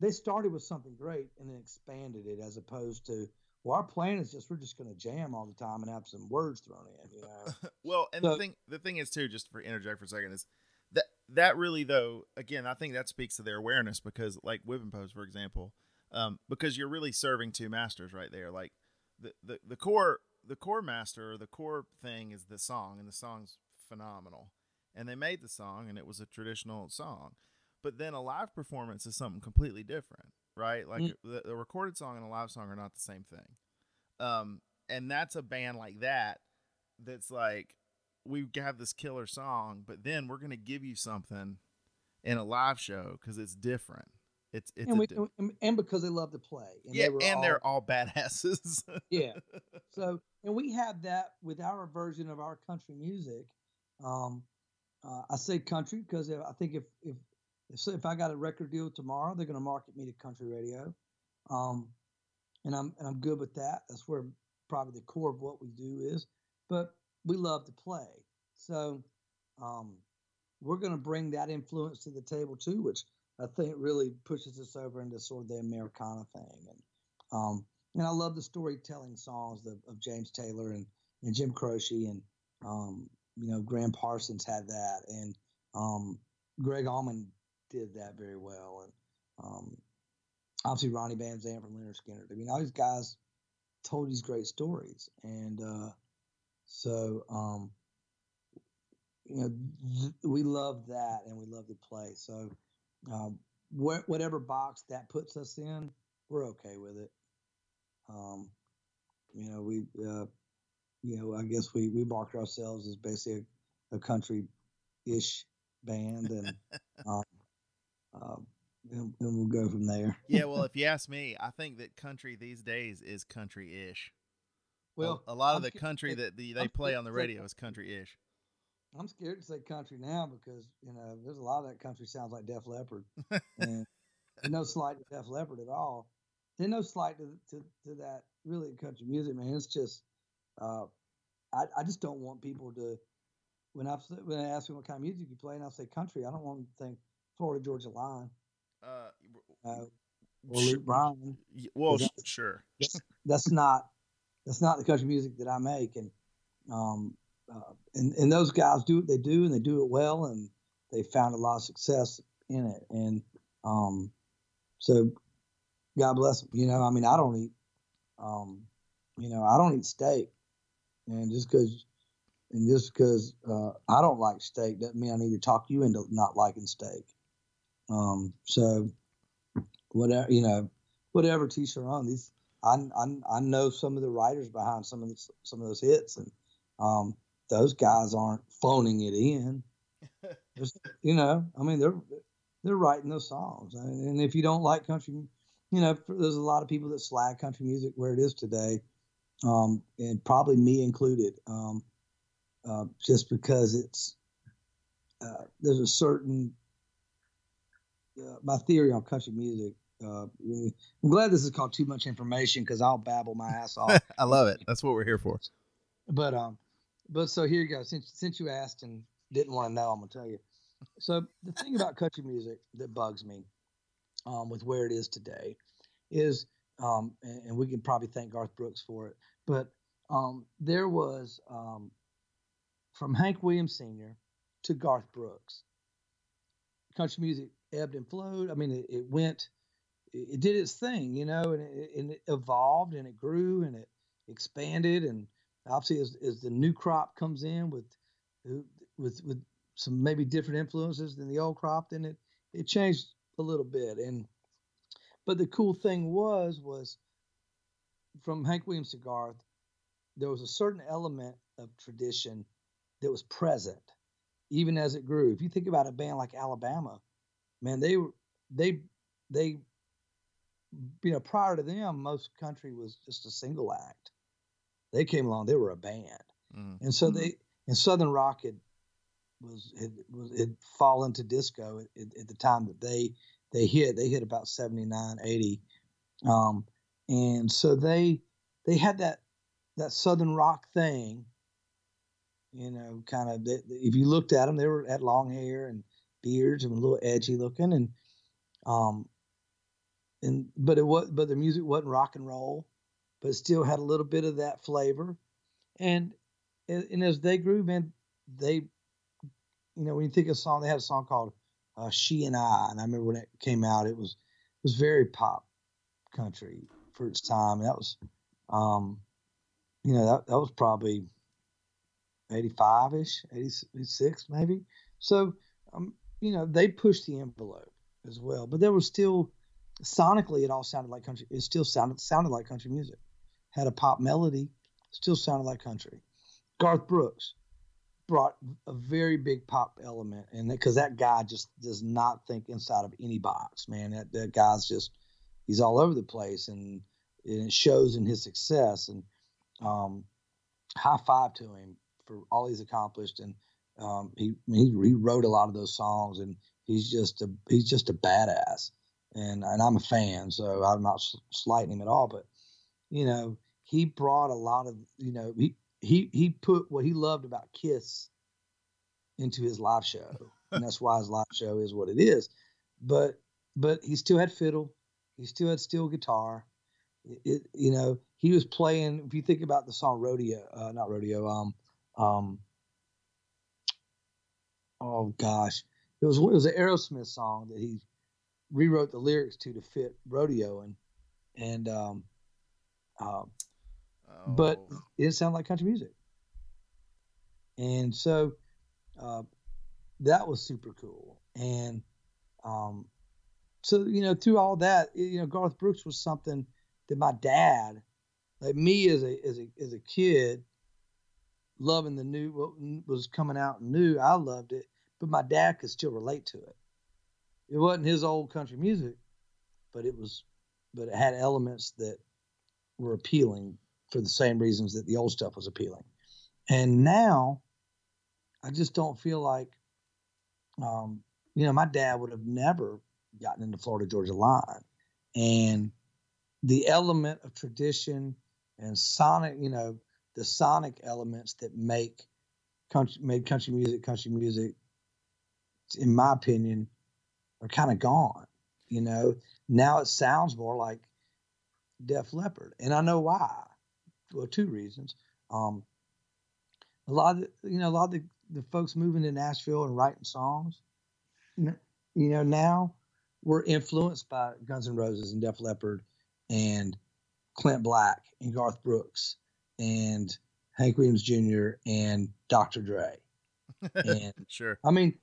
they started with something great and then expanded it as opposed to well, our plan is just we're just going to jam all the time and have some words thrown in. You know. well, and so, the thing the thing is too, just for interject for a second, is that that really though again I think that speaks to their awareness because like Whipping Post for example um, because you're really serving two masters right there. Like the, the, the core the core master or the core thing is the song, and the song's phenomenal. And they made the song, and it was a traditional song. But then a live performance is something completely different, right? Like mm. the, the, recorded song and a live song are not the same thing. Um, and that's a band like that that's like we have this killer song, but then we're gonna give you something in a live show because it's different it's it's and, we, and because they love to play. And yeah, they and all, they're all badasses. yeah. So and we have that with our version of our country music. Um, uh, I say country because I think if if if, if I got a record deal tomorrow, they're going to market me to country radio, um, and I'm and I'm good with that. That's where probably the core of what we do is. But we love to play, so um, we're going to bring that influence to the table too, which I think really pushes us over into sort of the Americana thing. And um, and I love the storytelling songs of, of James Taylor and, and Jim Croce and um, you know Gram Parsons had that and um, Gregg Allman did that very well and um, obviously Ronnie Van Zant from Lynyrd Skynyrd. I mean all these guys told these great stories and uh, so um, you know th- we love that and we love to play so um, wh- whatever box that puts us in, we're okay with it. Um, you know, we, uh, you know, I guess we we market ourselves as basically a, a country-ish band, and um, uh, and, and we'll go from there. yeah, well, if you ask me, I think that country these days is country-ish. Well, a, a lot of I'm the country that the, they play on the radio is country-ish. I'm scared to say country now because you know there's a lot of that country sounds like Def Leppard, and no slight to Def Leppard at all. There's no slight to, to, to that really country music, man. It's just uh, I I just don't want people to when I when I ask me what kind of music you play and I say country, I don't want them to think Florida Georgia Line. Uh, uh, or Luke Bryan. Well, sure. That's, that's not that's not the country music that I make, and um, uh, and and those guys do what they do, and they do it well, and they found a lot of success in it. And um, so, God bless them. You know, I mean, I don't eat, um, you know, I don't eat steak, and just because. And just because uh, I don't like steak doesn't mean I need to talk you into not liking steak. Um, so, whatever you know, whatever t-shirt on these, I, I I know some of the writers behind some of the, some of those hits, and um, those guys aren't phoning it in. Just you know, I mean, they're they're writing those songs, and if you don't like country, you know, there's a lot of people that slag country music where it is today, um, and probably me included, um, uh, just because it's uh, there's a certain uh, my theory on country music. Uh, I'm glad this is called too much information because I'll babble my ass off. I love it. That's what we're here for. But um, but so here you go. Since since you asked and didn't want to know, I'm gonna tell you. So the thing about country music that bugs me, um, with where it is today, is um, and, and we can probably thank Garth Brooks for it. But um, there was um, from Hank Williams Sr. to Garth Brooks, country music ebbed and flowed. I mean, it, it went, it, did its thing, you know, and it, and it evolved and it grew and it expanded. And obviously as, as the new crop comes in with with with some maybe different influences than the old crop then it it changed a little bit. And but the cool thing was was from hank williams to garth there was a certain element of tradition that was present even as it grew. If you think about a band like alabama man they were they they you know prior to them most country was just a single act they came along, they were a band, mm. and so they and Southern rock had was had was had fallen to disco at, at, the time that they they hit. They hit about 79, 80, um, and so they they had that that Southern rock thing. You know, kind of. If you looked at them, they were had long hair and beards and a little edgy looking, and um, and but it was but the music wasn't rock and roll but still had a little bit of that flavor. And and as they grew, man, they, you know, when you think of a song, they had a song called uh, "She and I," and I remember when it came out, it was it was very pop country for its time. That was, um, you know, that that was probably 85 ish, 86 maybe. So, um, you know, they pushed the envelope as well, but there was still sonically, it all sounded like country. It still sounded sounded like country music had a pop melody, still sounded like country. Garth Brooks brought a very big pop element, and because that guy just does not think inside of any box, man. That that guy's just he's all over the place, and, and it shows in his success. And um, high five to him for all he's accomplished, and um, he he rewrote a lot of those songs, and he's just a he's just a badass. And and I'm a fan, so I'm not slighting him at all, but you know, he brought a lot of, you know, he he he put what he loved about Kiss into his live show, and that's why his live show is what it is. But but he still had fiddle, he still had steel guitar. It, it, you know, he was playing. If you think about the song "Rodeo," uh, not "Rodeo," um, um, oh gosh, it was it was an Aerosmith song that he rewrote the lyrics to to fit "Rodeo," and and um, um, oh. But it didn't sound like country music. And so uh, that was super cool. And um, so, you know, through all that, you know, Garth Brooks was something that my dad, like me as a, as a, as a kid, loving the new, what was coming out new, I loved it. But my dad could still relate to it. It wasn't his old country music, but it was, but it had elements that were appealing for the same reasons that the old stuff was appealing. And now I just don't feel like, um, you know, my dad would have never gotten into Florida Georgia Line. And the element of tradition and sonic, you know, the sonic elements that make country, made country music, country music, in my opinion, are kind of gone. You know, now it sounds more like Def Leppard, and I know why. Well, two reasons. Um, a lot of the, you know a lot of the, the folks moving to Nashville and writing songs, you know now we're influenced by Guns N' Roses and Def Leppard and Clint Black and Garth Brooks and Hank Williams Jr. and Dr. Dre. And sure. I mean,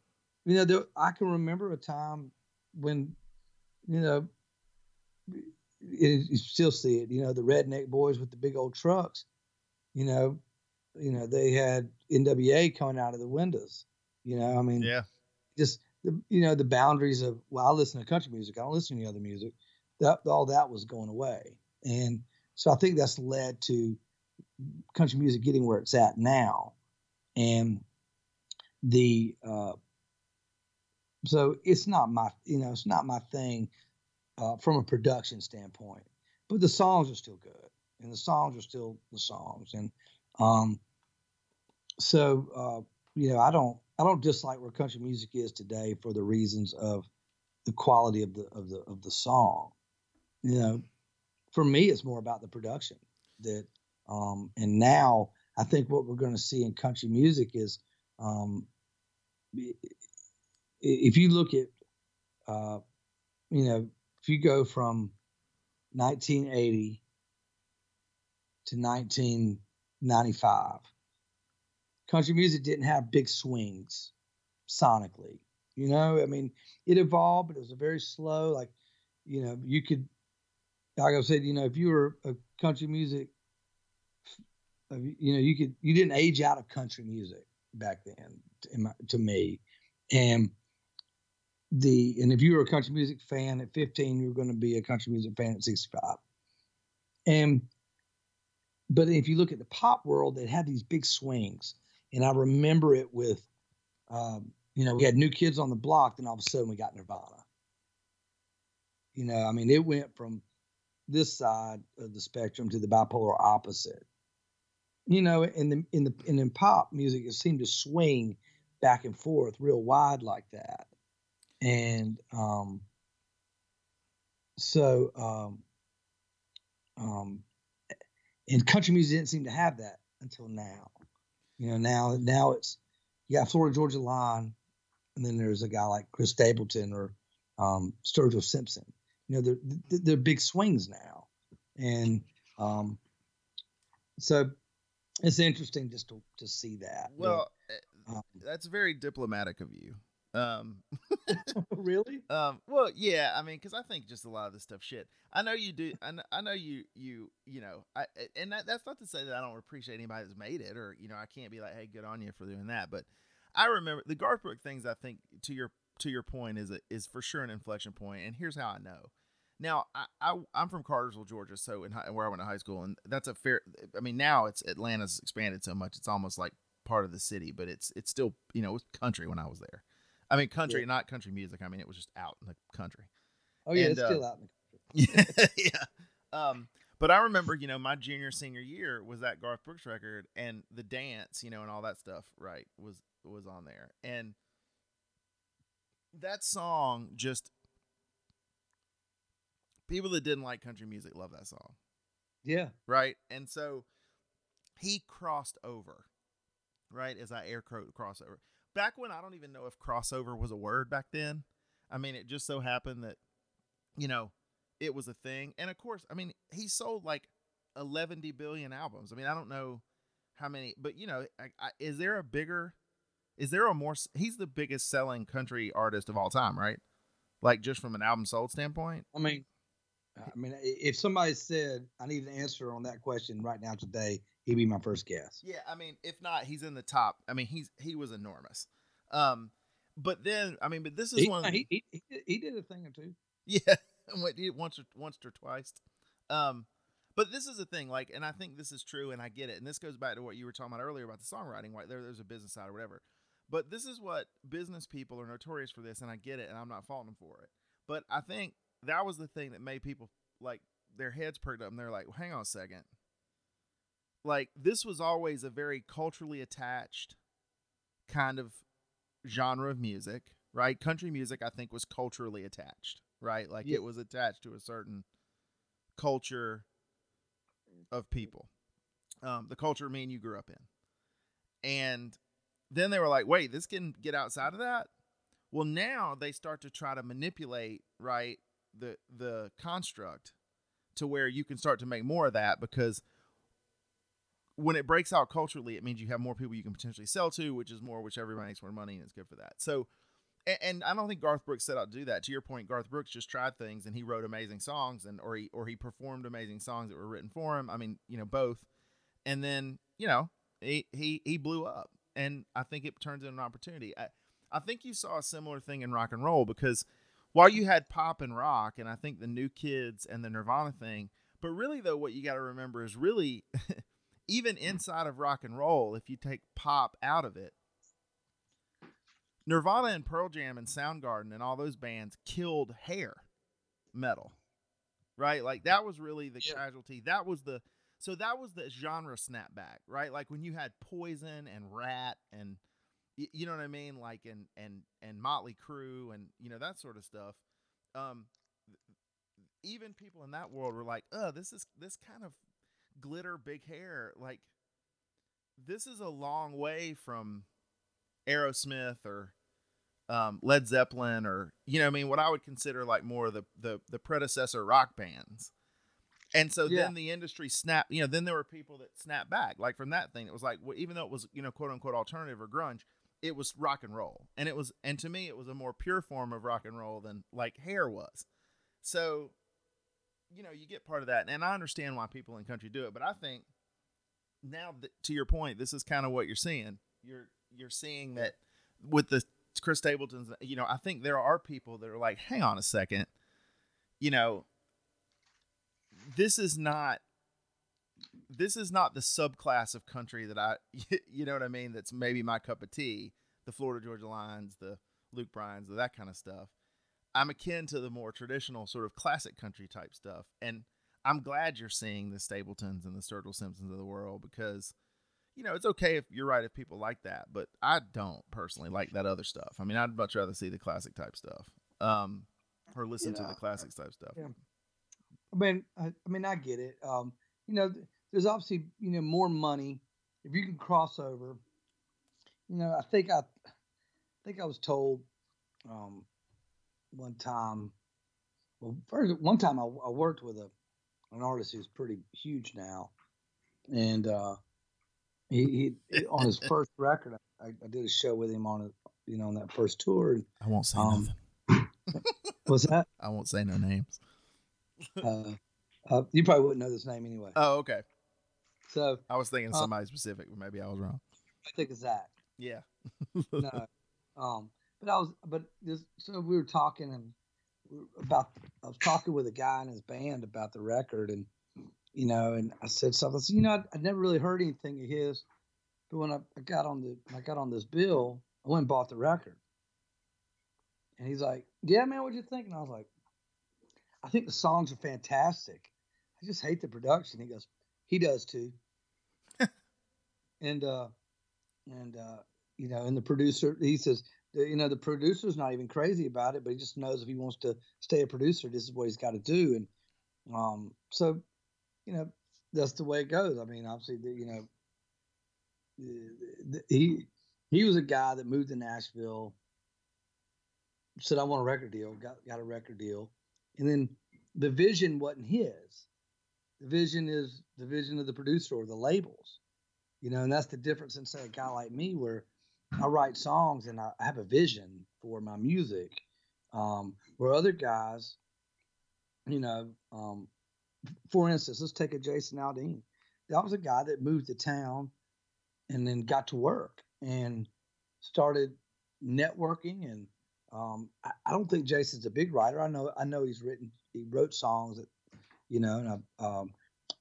you know, there, I can remember a time when, you know, it, you still see it. You know, the redneck boys with the big old trucks. You know, you know they had NWA coming out of the windows. You know, I mean, Yeah. just the you know the boundaries of well, I listen to country music. I don't listen to any other music. That all that was going away, and so I think that's led to country music getting where it's at now, and the uh, so it's not my you know it's not my thing uh, from a production standpoint, but the songs are still good, and the songs are still the songs, and um, so uh, you know I don't I don't dislike where country music is today for the reasons of the quality of the of the of the song. You know, for me, it's more about the production that, um, and now I think what we're going to see in country music is, um, if you look at, uh, you know, if you go from 1980 to 1995, country music didn't have big swings sonically. You know, I mean, it evolved, but it was a very slow. Like, you know, you could, like I said, you know, if you were a country music, you know, you could, you didn't age out of country music back then, to, to me, and the, and if you were a country music fan at 15, you were going to be a country music fan at 65, and, but if you look at the pop world, it had these big swings, and I remember it with. Um, you know, we had new kids on the block, then all of a sudden we got Nirvana. You know, I mean, it went from this side of the spectrum to the bipolar opposite. You know, in the in the and in pop music, it seemed to swing back and forth real wide like that, and um, so um, um, and country music didn't seem to have that until now. You know, now now it's you got Florida Georgia Line, and then there's a guy like Chris Stapleton or um, Sturgill Simpson. You know, they're they're- they're big swings now, and um, so it's interesting just to to see that. Well, But, um, that's very diplomatic of you. Um, really? um, well, yeah, I mean, because I think just a lot of this stuff shit. I know you do. I know, I know you. You. You know. I and that, that's not to say that I don't appreciate anybody that's made it, or you know, I can't be like, hey, good on you for doing that. But I remember the Garth Brooks things. I think to your to your point is a, is for sure an inflection point, and here's how I know. Now, I, I I'm from Cartersville, Georgia, so in high, where I went to high school, and that's a fair. I mean, now it's Atlanta's expanded so much, it's almost like part of the city, but it's it's still you know it was country when I was there. I mean, country, Yeah. not country music. I mean, it was just out in the country. Oh yeah, And, it's uh, still out in the country. Yeah, yeah. Um, but I remember, you know, my junior senior year was that Garth Brooks record, and the dance, you know, and all that stuff, right, was was on there, and that song just people that didn't like country music love that song, Yeah, right? And so he crossed over, right? As I air quote crossover. Back when I don't even know if crossover was a word back then. I mean, it just so happened that, you know, it was a thing. And of course, I mean, he sold like 11 billion albums. I mean, I don't know how many, but you know, I, I, is there a bigger, is there a more, he's the biggest selling country artist of all time, right? Like just from an album sold standpoint. I mean, I mean, if somebody said I need an answer on that question right now today, he'd be my first guess. Yeah, I mean, if not, he's in the top. I mean, he's he was enormous. Um, but then I mean, but this is He, one. He, he, he did- he did a thing or two. yeah, he did once or once or twice. Um, but this is the thing, like, and I think this is true, and I get it. And this goes back to what you were talking about earlier about the songwriting. Right there, there's a business side or whatever. But this is what business people are notorious for. This, and I get it, and I'm not faulting them for it. But I think that was the thing that made people like their heads perked up, and they're like, well, "Hang on a second. Like this was always a very culturally attached kind of genre of music, right? Country music, I think, was culturally attached, right? Like Yeah. it was attached to a certain culture of people, um, the culture me and you grew up in. And then they were like, wait, this can get outside of that. Well, now they start to try to manipulate right the the construct to where you can start to make more of that because when it breaks out culturally, it means you have more people you can potentially sell to, which is more, which everybody makes more money, and it's good for that. So, and, and, I don't think Garth Brooks set out to do that. To your point, Garth Brooks just tried things, and he wrote amazing songs, and or he or he performed amazing songs that were written for him. I mean, you know, both. And then you know, he he he blew up, and I think it turns into an opportunity. I I think you saw a similar thing in rock and roll because while you had pop and rock, and I think the New Kids and the Nirvana thing, but really though, what you got to remember is really. even inside of rock and roll, if you take pop out of it, Nirvana and Pearl Jam and Soundgarden and all those bands killed hair metal, right? Like that was really the yeah. casualty. That was the so that was the genre snapback, right? Like when you had Poison and Ratt and you know what I mean, like and and and Motley Crue and you know that sort of stuff. Um, even people in that world were like, "Oh, this is this kind of glitter big hair like this is a long way from Aerosmith or um, Led Zeppelin or you know I mean what I would consider like more of the the, the predecessor rock bands. And so yeah. then the industry snapped, you know, then there were people that snapped back. Like from that thing, it was like well, even though it was, you know, quote unquote alternative or grunge, it was rock and roll. And it was and to me it was a more pure form of rock and roll than like hair was. So you know, you get part of that, and I understand why people in country do it. But I think now, that, to your point, this is kind of what you're seeing. You're you're seeing that with the Chris Stapletons. You know, I think there are people that are like, hang on a second, you know, this is not this is not the subclass of country that I, you know what I mean. That's maybe my cup of tea. The Florida Georgia Lines, the Luke Bryans, that kind of stuff. I'm akin to the more traditional sort of classic country type stuff. And I'm glad you're seeing the Stapletons and the Sturgill Simpsons of the world because, you know, it's okay if you're right if people like that, but I don't personally like that other stuff. I mean, I'd much rather see the classic type stuff, um, or listen yeah. to the classics type stuff. Yeah. I mean, I, I mean, I get it. Um, you know, there's obviously you know more money if you can cross over. You know, I think I, I think I was told um, one time. Well, first one time I, I worked with a an artist who's pretty huge now, and uh, he, he on his first record, I, I, did a show with him on a you know on that first tour. And, I won't say um, nothing. what's that? I won't say no names. uh, uh, you probably wouldn't know this name anyway. Oh, okay. So I was thinking uh, somebody specific, but maybe I was wrong. I think it's Zach. Yeah. no. Um, but I was, but this, so we were talking and about, I was talking with a guy in his band about the record and, you know, and I said something, I said, you know, I, would never really heard anything of his, but when I, I got on the, I got on this bill, I went and bought the record. And he's like, yeah, man, what'd you think? And I was like, I think the songs are fantastic. I just hate the production. He goes, he does too. and, uh, and, uh, you know, and the producer, he says, you know the producer's not even crazy about it but he just knows if he wants to stay a producer this is what he's got to do. And um so you know that's the way it goes. I mean obviously the, you know the, he he was a guy that moved to nashville said i want a record deal got got a record deal. And then the vision wasn't his the vision is the vision of the producer or the labels you know and that's the difference in say a guy like me where I write songs and I have a vision for my music. Um, where other guys, you know, um, for instance, let's take a Jason Aldean. That was a guy that moved to town and then got to work and started networking. And um, I, I, don't think Jason's a big writer. I know I know he's written he wrote songs that you know, I, um,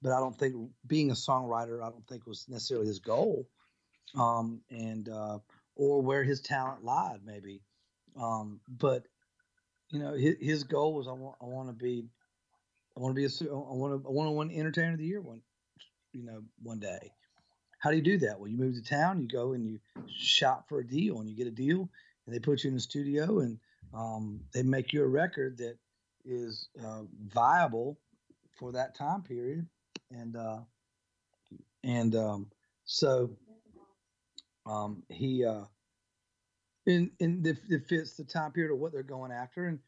but I don't think being a songwriter I don't think was necessarily his goal. Um, and uh, or where his talent lied, maybe. Um, but you know, his, his goal was I want I want to be I want to be a I want to I want to win entertainer of the year one you know one day. How do you do that? Well, you move to town, you go and you shop for a deal, and you get a deal, and they put you in the studio, and um, they make you a record that is uh, viable for that time period, and uh, and um, so Um, he uh, and and it, it fits the time period of what they're going after. And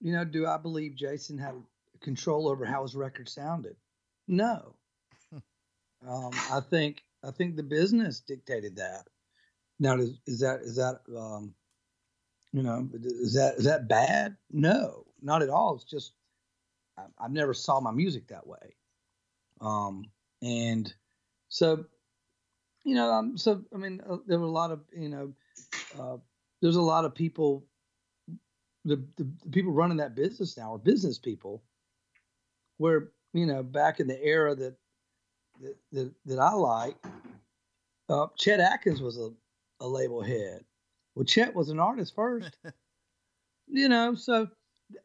you know, do I believe Jason had control over how his record sounded? No. um, I think I think the business dictated that. Now, is, is that is that um, you know is that is that bad? No, not at all. It's just I, I never saw my music that way. Um, and so you know, um, so I mean, uh, there were a lot of you know, uh, there's a lot of people. The, the, the people running that business now are business people. Where you know, back in the era that that that, that I like, uh, Chet Atkins was a, a label head. Well, Chet was an artist first. you know, so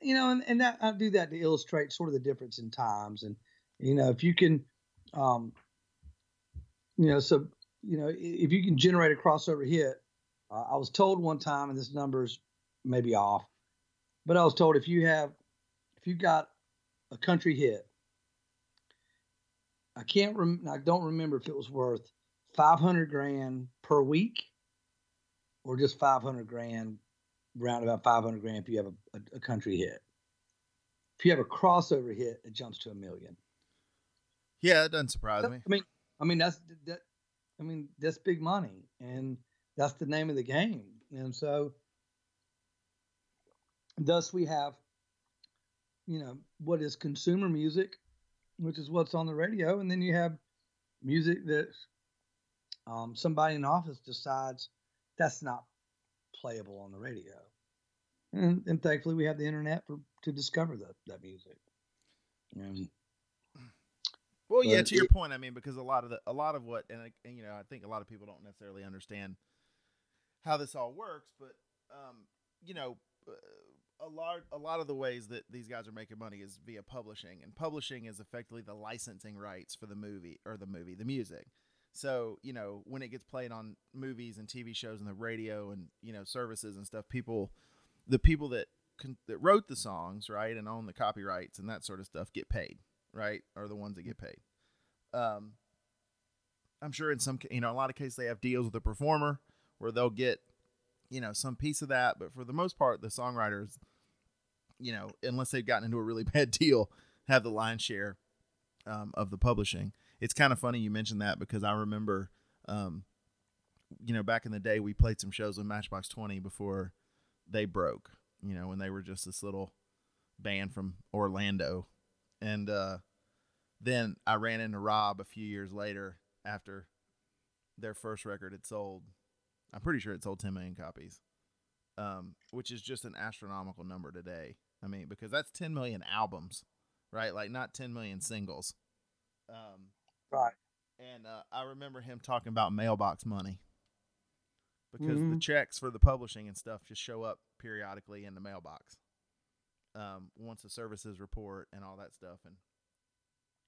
you know, and, and that I do that to illustrate sort of the difference in times. And you know, if you can, um, you know, so you know, if you can generate a crossover hit, uh, I was told one time, and this number's maybe off, but I was told if you have, if you got a country hit, I can't rem- I don't remember if it was worth 500 grand per week or just 500 grand, round about 500 grand if you have a, a, a country hit. If you have a crossover hit, it jumps to a million. Yeah, it doesn't surprise me. I mean, I mean that's that. I mean that's big money, and that's the name of the game. And so, thus we have, you know, what is consumer music, which is what's on the radio, and then you have music that um, somebody in office decides that's not playable on the radio. And, and thankfully, we have the internet for to discover that that music. And, well, yeah, to your point, I mean, because a lot of the a lot of what, and, I- and you know, I think a lot of people don't necessarily understand how this all works, but um, you know, uh, a lot a lot of the ways that these guys are making money is via publishing, and publishing is effectively the licensing rights for the movie or the movie, the music. So you know, when it gets played on movies and TV shows and the radio and you know services and stuff, people, the people that con- that wrote the songs, right, and own the copyrights and that sort of stuff get paid, right, are the ones that get paid. Um, I'm sure in some, you know, a lot of cases they have deals with the performer where they'll get, you know, some piece of that. But for the most part, the songwriters, you know, unless they've gotten into a really bad deal, have the lion's share um, of the publishing. It's kind of funny you mentioned that because I remember, um, you know, back in the day we played some shows with Matchbox Twenty before they broke. You know, when they were just this little band from Orlando, and uh, then I ran into Rob a few years later after their first record had sold. I'm pretty sure it sold 10 million copies, um, which is just an astronomical number today. I mean, because that's 10 million albums, right? Like not 10 million singles. Um, right. and uh, I remember him talking about mailbox money because the Mhm. checks for the publishing and stuff just show up periodically in the mailbox um, once the services report and all that stuff. And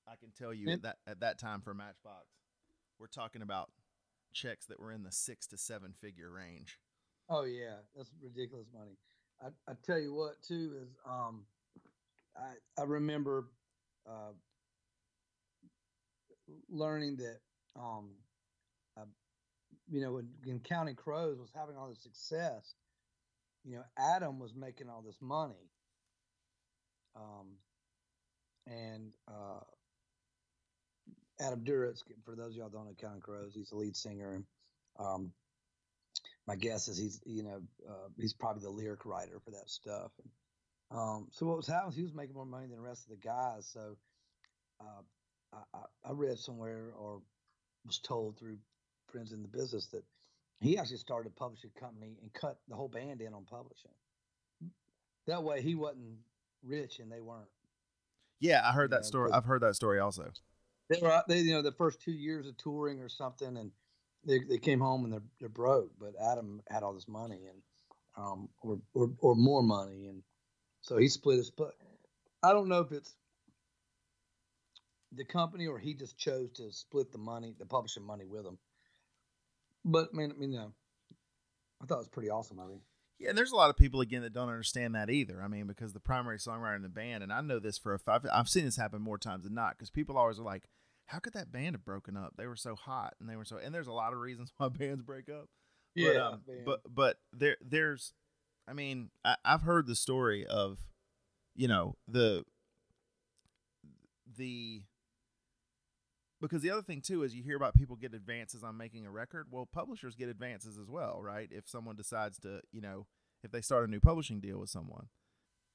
I can tell you at that at that time for Matchbox, we're talking about checks that were in the six to seven figure range. Oh yeah, that's ridiculous money. I, I tell you what too is um, I I remember uh, learning that um, uh, you know when, when Counting Crows was having all this success, you know Adam was making all this money, um, and uh, Adam Duritz, for those of y'all don't know Counting Crows, he's the lead singer um, my guess is he's you know uh, he's probably the lyric writer for that stuff. Um, so what was happening? He was making more money than the rest of the guys. So uh, I, I, read somewhere or was told through friends in the business that he actually started a publishing company and cut the whole band in on publishing. That way he wasn't rich and they weren't. Yeah, I heard that story. I've heard that story also. They were they you know the first two years of touring or something and they, they came home and they're they're broke. But Adam had all this money and um or or, or more money and so he split his but I don't know if it's the company or he just chose to split the money, the publishing money with them. But man, I mean, you know, I thought it was pretty awesome. I mean, Yeah, and there's a lot of people again that don't understand that either. I mean, because the primary songwriter in the band, and I know this for a fact, I've seen this happen more times than not. Because people always are like, how could that band have broken up? They were so hot and they were so and there's a lot of reasons why bands break up. Yeah, but, um, but but there there's I mean, I, I've heard the story of, you know, the the because the other thing too is you hear about people get advances on making a record. Well, publishers get advances as well, right? If someone decides to, you know, if they start a new publishing deal with someone.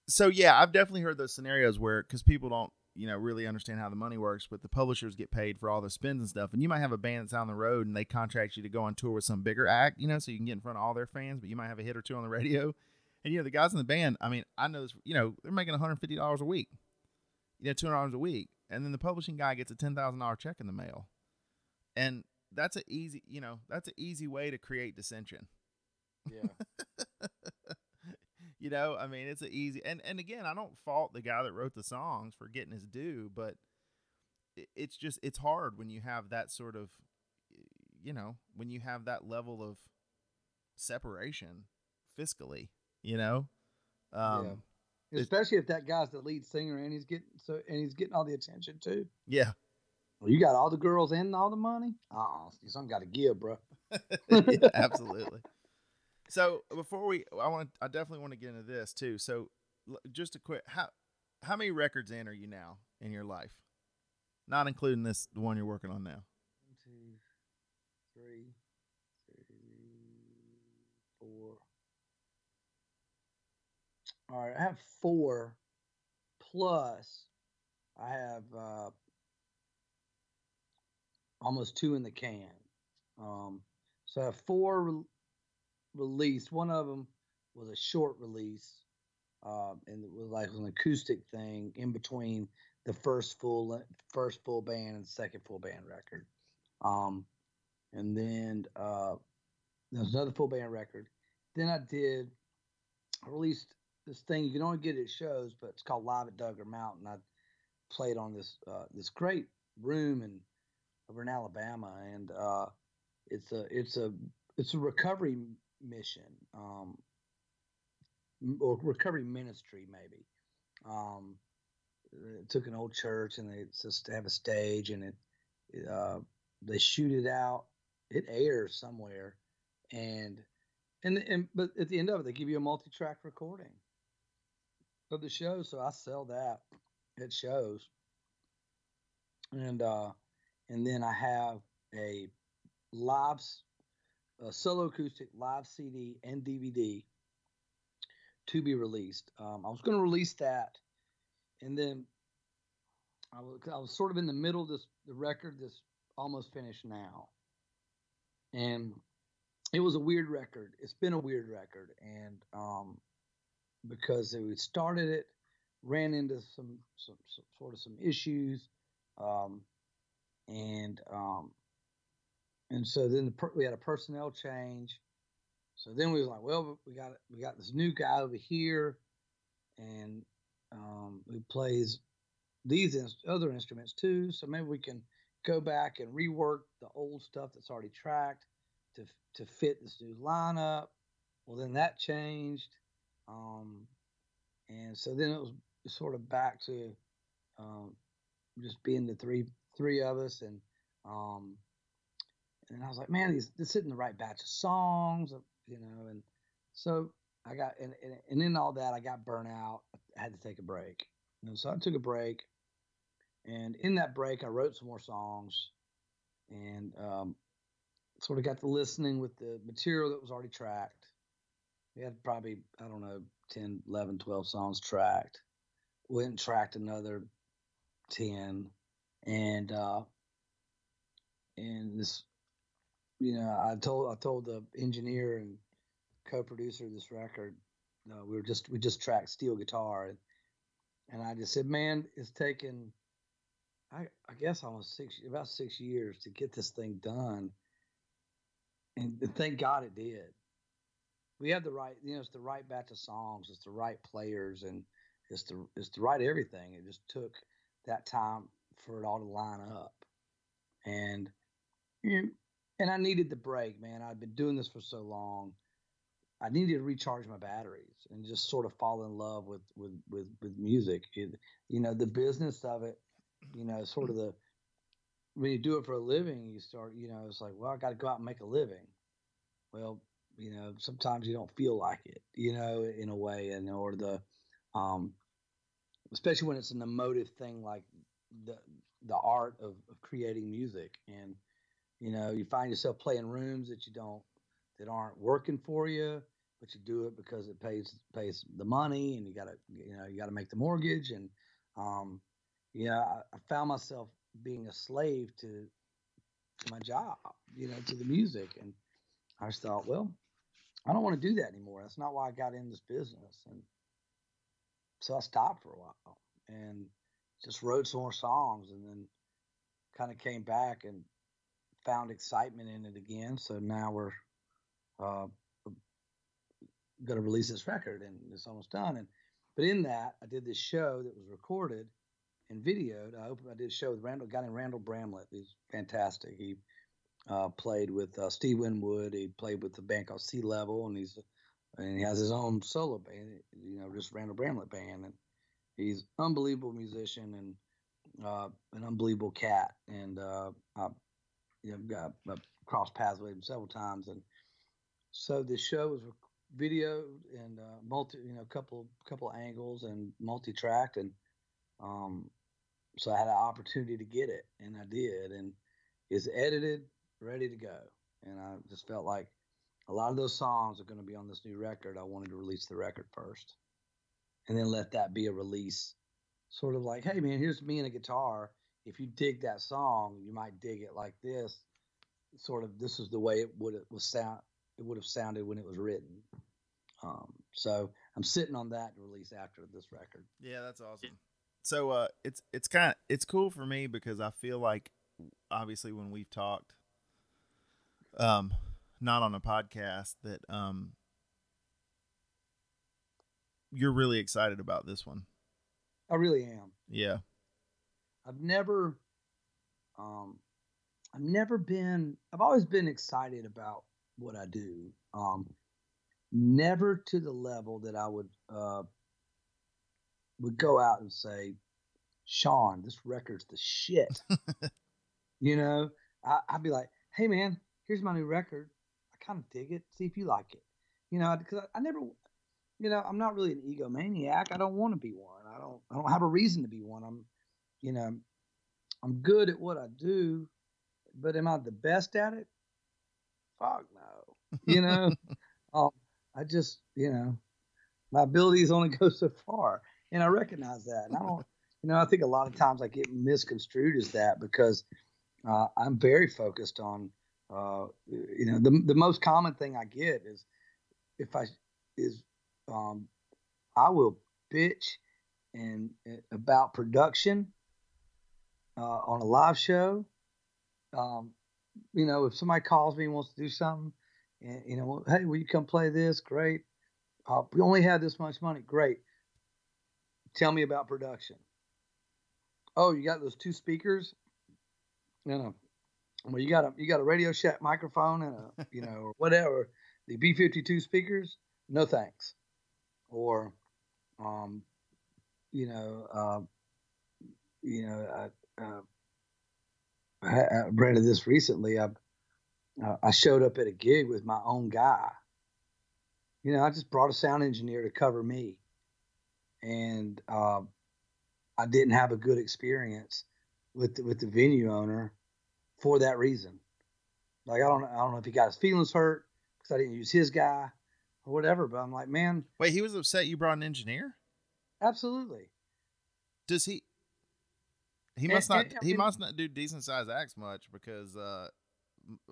So yeah, I've definitely heard those scenarios where because people don't, you know, really understand how the money works, but the publishers get paid for all the spins and stuff. And you might have a band that's on the road and they contract you to go on tour with some bigger act, you know, so you can get in front of all their fans, but you might have a hit or two on the radio. And you know, the guys in the band, I mean, I know this, you know, they're making $150 a week, you know, $200 a week, and then the publishing guy gets a $10,000 check in the mail, and that's an easy, you know, that's an easy way to create dissension. yeah, you know, I mean, it's an easy, and and again, I don't fault the guy that wrote the songs for getting his due, but it, it's just it's hard when you have that sort of, you know, when you have that level of separation fiscally, you know. Um, yeah. Especially if that guy's the lead singer and he's getting so and he's getting all the attention too. Yeah. Well, you got all the girls and all the money. uh-oh something got to give, bro. yeah, absolutely. So before we, I want, I definitely want to get into this too. So just a quick, how how many records in are you now in your life, not including this, the one you're working on now? One, two, three, three, four. All right, I have four. Plus, I have uh, almost two in the can. Um, so I have four re- released. One of them was a short release, um, and it was like an acoustic thing in between the first full first full band and second full band record. Um, and then uh, there was another full band record. Then I did I released this thing you can only get at shows, but it's called Live at Dugger Mountain. I played on this uh, this great room in over in Alabama, and uh, it's a it's a it's a recovery mission um, or recovery ministry maybe. Um, it took an old church and they just have a stage and it, it uh, they shoot it out. It airs somewhere, and and and but at the end of it, they give you a multi-track recording of the show. So I sell that at shows, and uh, and then I have a live a solo acoustic live CD and DVD to be released. Um, I was going to release that, and then I was, I was sort of in the middle of this the record that's almost finished now, and it was a weird record. It's been a weird record, and um, because we started it, ran into some, some, some sort of some issues, um, and um, and so then the per- we had a personnel change. So then we was like, well, we got we got this new guy over here, and um, who plays these in- other instruments too. So maybe we can go back and rework the old stuff that's already tracked to to fit this new lineup. Well, then that changed, um, and so then it was sort of back to um, just being the three three of us, and um, and I was like, man, these this isn't the right batch of songs, you know, and so I got and and, and in all that I got burnt out. I had to take a break, and so I took a break, and in that break I wrote some more songs, and um, sort of got to listening with the material that was already tracked. We had probably, I don't know, 10, 11, 12 songs tracked. Went and tracked another 10. And, uh, and this, you know, I told, I told the engineer and co-producer of this record, uh, we were just, we just tracked steel guitar. And, and I just said, man, it's taken, I, I guess almost six, about six years to get this thing done and thank God it did. We have the right, you know, it's the right batch of songs, it's the right players, and it's the it's the right everything. It just took that time for it all to line up, and and I needed the break, man. I've been doing this for so long. I needed to recharge my batteries and just sort of fall in love with with with, with music. It, you know, the business of it. You know, sort of the when you do it for a living, you start, you know, it's like, well, I got to go out and make a living. Well, you know, sometimes you don't feel like it, you know, in a way, and or the, um, especially when it's an emotive thing like the the art of, of creating music, and you know, you find yourself playing rooms that you don't that aren't working for you, but you do it because it pays pays the money, and you got to, you know, you got to make the mortgage, and um, yeah, I, I found myself being a slave to my job, you know, to the music. And I just thought, well, I don't want to do that anymore. That's not why I got in this business. And so I stopped for a while and just wrote some more songs and then kind of came back and found excitement in it again. So now we're uh, going to release this record and it's almost done. And but in that, I did this show that was recorded and videoed. I opened, I did a show with Randall, a guy named Randall Bramlett. He's fantastic. He uh, played with uh, Steve Winwood. He played with the band called Sea Level, and he's and he has his own solo band. You know, just Randall Bramlett band, and he's unbelievable musician and uh, an unbelievable cat. And uh, I, you know, got I crossed paths with him several times, and so the show was videoed and uh, multi, you know, couple couple angles and multi-tracked, and um, so I had an opportunity to get it, and I did, and it's edited, ready to go. And I just felt like a lot of those songs are going to be on this new record. I wanted to release the record first, and then let that be a release, sort of like, hey man, here's me and a guitar. If you dig that song, you might dig it like this. Sort of, this is the way it would was sound. It would have sounded when it was written. Um, so I'm sitting on that to release after this record. Yeah, that's awesome so uh, it's it's kind of it's cool for me because I feel like obviously when we've talked, um, not on a podcast that um, you're really excited about this one. I really am. Yeah. I've never, um, I've never been. I've always been excited about what I do. Um, never to the level that I would uh, would go out and say, Sean, this record's the shit. you know, I, would be like, hey man, here's my new record. I kind of dig it. See if you like it. You know, because I, I, never, you know, I'm not really an egomaniac. I don't want to be one. I don't. I don't have a reason to be one. I'm, you know, I'm good at what I do, but am I the best at it? Fuck no. You know, um, I just, you know, my abilities only go so far and I recognize that. And I don't, you know, I think a lot of times I get misconstrued as that because uh, I'm very focused on, uh, you know, the the most common thing I get is if I is um, I will bitch and uh, about production uh, on a live show. Um, you know, if somebody calls me and wants to do something, and you know, hey, will you come play this? Great. Uh, we only have this much money. Great. Tell me about production. Oh, you got those two speakers? No, no. Well, you got a you got a Radio Shack microphone and a you know or whatever the B fifty two speakers. No thanks. Or, um, you know, uh, you know, I, uh, I, I read of this recently. I uh, I showed up at a gig with my own guy. You know, I just brought a sound engineer to cover me and uh, I didn't have a good experience with the, with the venue owner for that reason. Like I don't I don't know if he got his feelings hurt because I didn't use his guy or whatever. But I'm like, man, wait, he was upset you brought an engineer. Absolutely. Does he? He must and, not. And, he must not do decent sized acts much because, uh,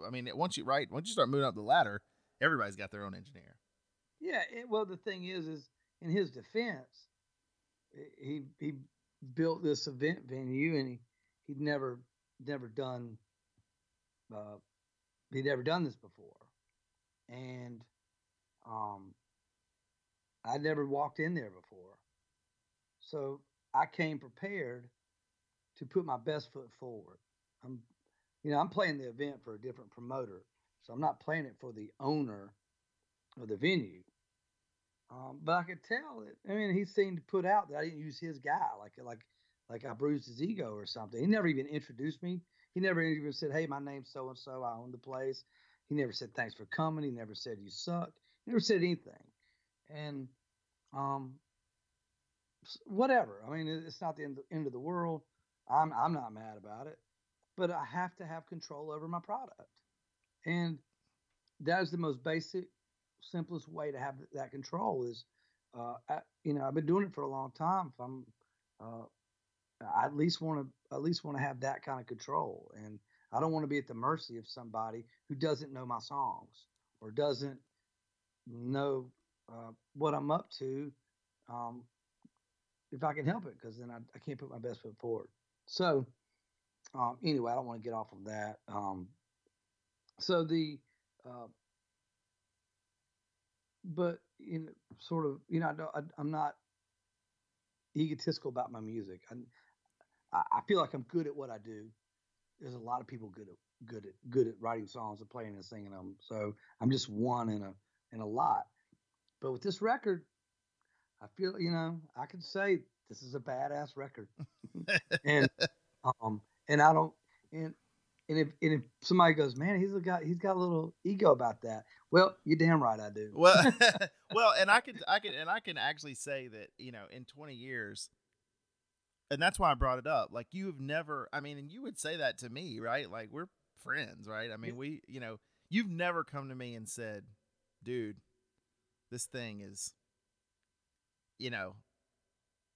I mean, once you right, once you start moving up the ladder, everybody's got their own engineer. Yeah. It, well, the thing is, is in his defense, he he built this event venue and he he'd never never done uh, he'd never done this before and um I'd never walked in there before so I came prepared to put my best foot forward I'm you know I'm playing the event for a different promoter so I'm not playing it for the owner of the venue um, but I could tell it. I mean, he seemed to put out that I didn't use his guy. Like, like like I bruised his ego or something. He never even introduced me. He never even said, "Hey, my name's so and so. I own the place." He never said thanks for coming. He never said you suck. He never said anything. And um, whatever. I mean, it's not the end, end of the world. I'm I'm not mad about it, but I have to have control over my product, and that is the most basic, simplest way to have that control. Is uh, I, you know I've been doing it for a long time. If I'm uh, I at least want to at least want to have that kind of control, and I don't want to be at the mercy of somebody who doesn't know my songs or doesn't know uh, what I'm up to. Um, if I can help it, because then I, I, can't put my best foot forward. So, um, anyway, I don't want to get off of that. Um, so the, uh, but know, sort of, you know, I, am not egotistical about my music. I, I feel like I'm good at what I do. There's a lot of people good at good at good at writing songs and playing and singing them. So I'm just one in a in a lot. But with this record, I feel you know I can say this is a badass record, and um and I don't and and if and if somebody goes, man, he's a guy, he's got a little ego about that. Well, you're damn right, I do. Well, well, and I can I can and I can actually say that you know in 20 years, and that's why I brought it up. Like you have never, I mean, and you would say that to me, right? Like we're friends, right? I mean, we, you know, you've never come to me and said, dude, this thing is you know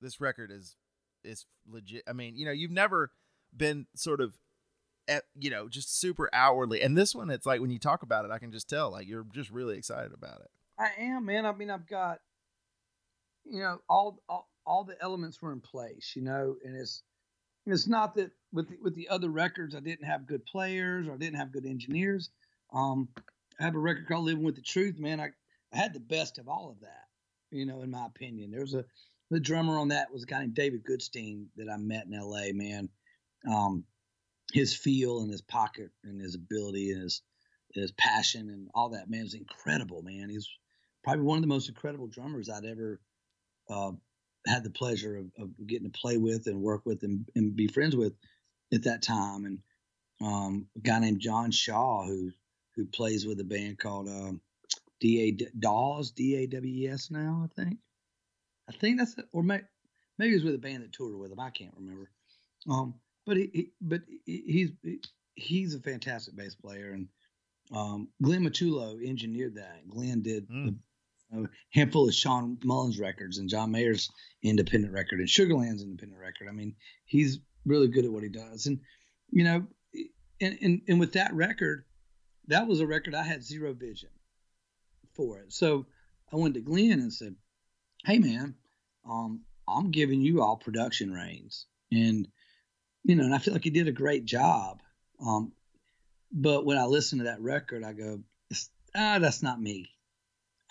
this record is is legit i mean you know you've never been sort of at, you know just super outwardly and this one it's like when you talk about it i can just tell like you're just really excited about it i am man i mean i've got you know all all, all the elements were in place you know and it's it's not that with the, with the other records i didn't have good players or I didn't have good engineers um i have a record called living with the truth man i I had the best of all of that, you know, in my opinion. There was a the drummer on that was a guy named David Goodstein that I met in L.A. Man, um, his feel and his pocket and his ability and his his passion and all that man was incredible. Man, he's probably one of the most incredible drummers I'd ever uh, had the pleasure of, of, getting to play with and work with and, and be friends with at that time. And um, a guy named John Shaw who who plays with a band called um, D A Dawes D A W E S now. I think. I think that's it. or maybe maybe he was with a band that toured with him. I can't remember. Um, but he, he but he's he's a fantastic bass player, and um, Glenn Matullo engineered that. Glenn did mm. a, a, handful of Shawn Mullins records and John Mayer's independent record and Sugarland's independent record. I mean, he's really good at what he does, and you know, and and, and with that record, that was a record I had zero vision for it. So I went to Glenn and said, "Hey, man, um, I'm giving you all production reins, and you know, and I feel like he did a great job. Um, but when I listen to that record, I go, ah, that's not me.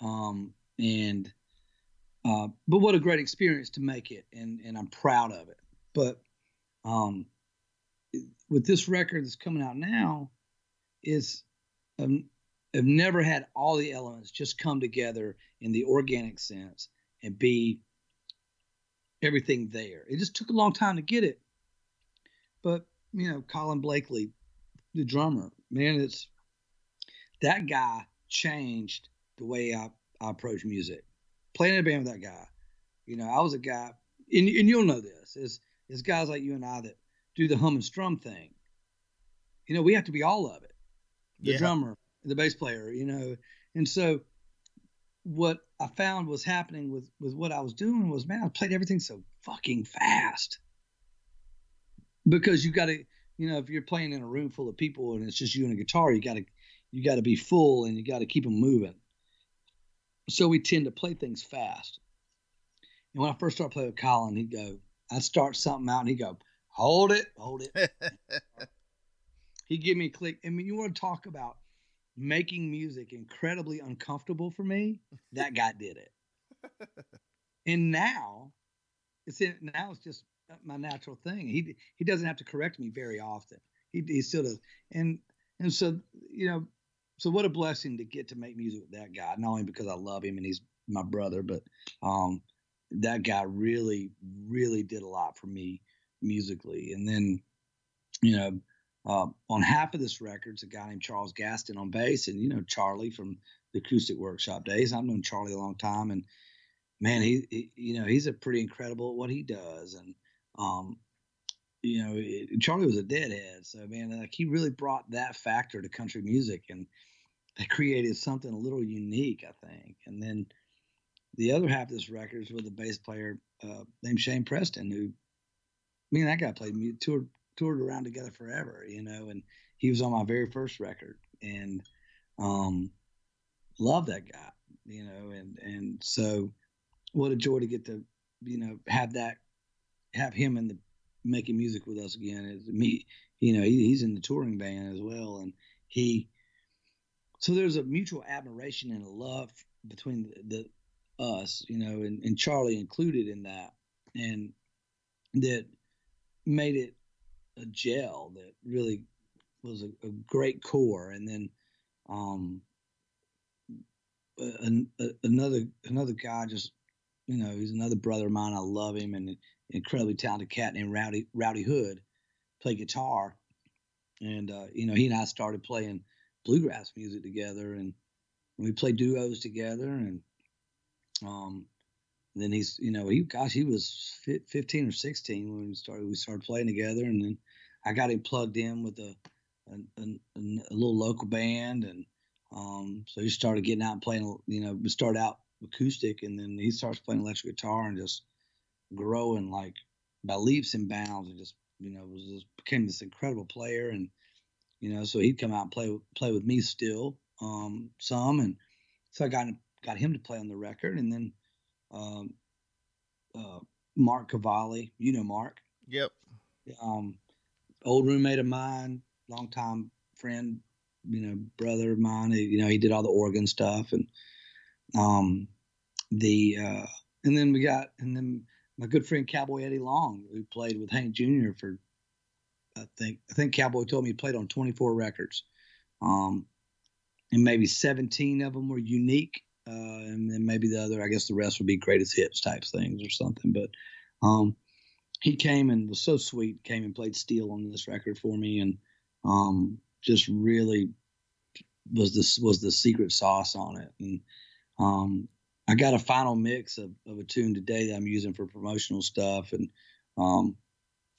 Um, and uh, but what a great experience to make it, and and I'm proud of it. But um, with this record that's coming out now, is um, have never had all the elements just come together in the organic sense and be everything there. It just took a long time to get it. But, you know, Colin Blakely, the drummer, man, it's that guy changed the way I, I approach music. Playing in a band with that guy. You know, I was a guy, and, and you'll know this, is is guys like you and I that do the hum and strum thing. You know, we have to be all of it. The yeah. drummer, the bass player, you know. And so what I found was happening with with what I was doing was man, I played everything so fucking fast. Because you got to, you know, if you're playing in a room full of people and it's just you and a guitar, you got to you got to be full and you got to keep them moving. So we tend to play things fast. And when I first started playing with Colin, he'd go, I'd start something out and he'd go, hold it, hold it. he'd give me a click. I mean, you want to talk about making music incredibly uncomfortable for me, that guy did it. and now it's in, now it's just my natural thing. He he doesn't have to correct me very often. He he still does. And and so you know, so what a blessing to get to make music with that guy. Not only because I love him and he's my brother, but um, that guy really really did a lot for me musically. And then, you know, uh, on half of this record's a guy named Charles Gaston on bass, and you know Charlie from the Acoustic Workshop days. I've known Charlie a long time, and man, he, he you know he's a pretty incredible at what he does, and um, you know it, Charlie was a deadhead, so man, like he really brought that factor to country music, and they created something a little unique, I think. And then the other half of this record is with a bass player uh, named Shane Preston, who me and that guy played toured toured around together forever, you know, and he was on my very first record, and um, love that guy, you know, and and so what a joy to get to you know have that have him in the making music with us again. Is me, you know, he, he's in the touring band as well, and he. So there's a mutual admiration and a love between the, the us, you know, and, and Charlie included in that, and that made it a gel that really was a, a great core, and then um, a, a, another another guy just you know he's another brother of mine. I love him and incredibly talented cat named Rowdy Rowdy Hood, play guitar, and uh, you know he and I started playing bluegrass music together, and we played duos together, and um, then he's you know he gosh he was 15 or 16 when we started we started playing together, and then I got him plugged in with a a, a, a little local band, and um, so he started getting out and playing. You know, we started out acoustic, and then he starts playing electric guitar and just growing like by leaps and bounds, and just you know was just became this incredible player, and you know, so he'd come out and play play with me still um, some, and so I got got him to play on the record, and then um, uh, Mark Cavalli, you know Mark. Yep. Um, old roommate of mine, longtime friend, you know, brother of mine. You know, he did all the organ stuff, and um, the uh, and then we got and then my good friend Cowboy Eddie Long, who played with Hank Jr. for I think I think Cowboy told me he played on 24 records, um, and maybe 17 of them were unique, uh, and then maybe the other, I guess the rest would be greatest hits types things or something. But um, he came and was so sweet. Came and played steel on this record for me, and um, just really was this was the secret sauce on it. And um, I got a final mix of, of a tune today that I'm using for promotional stuff, and um,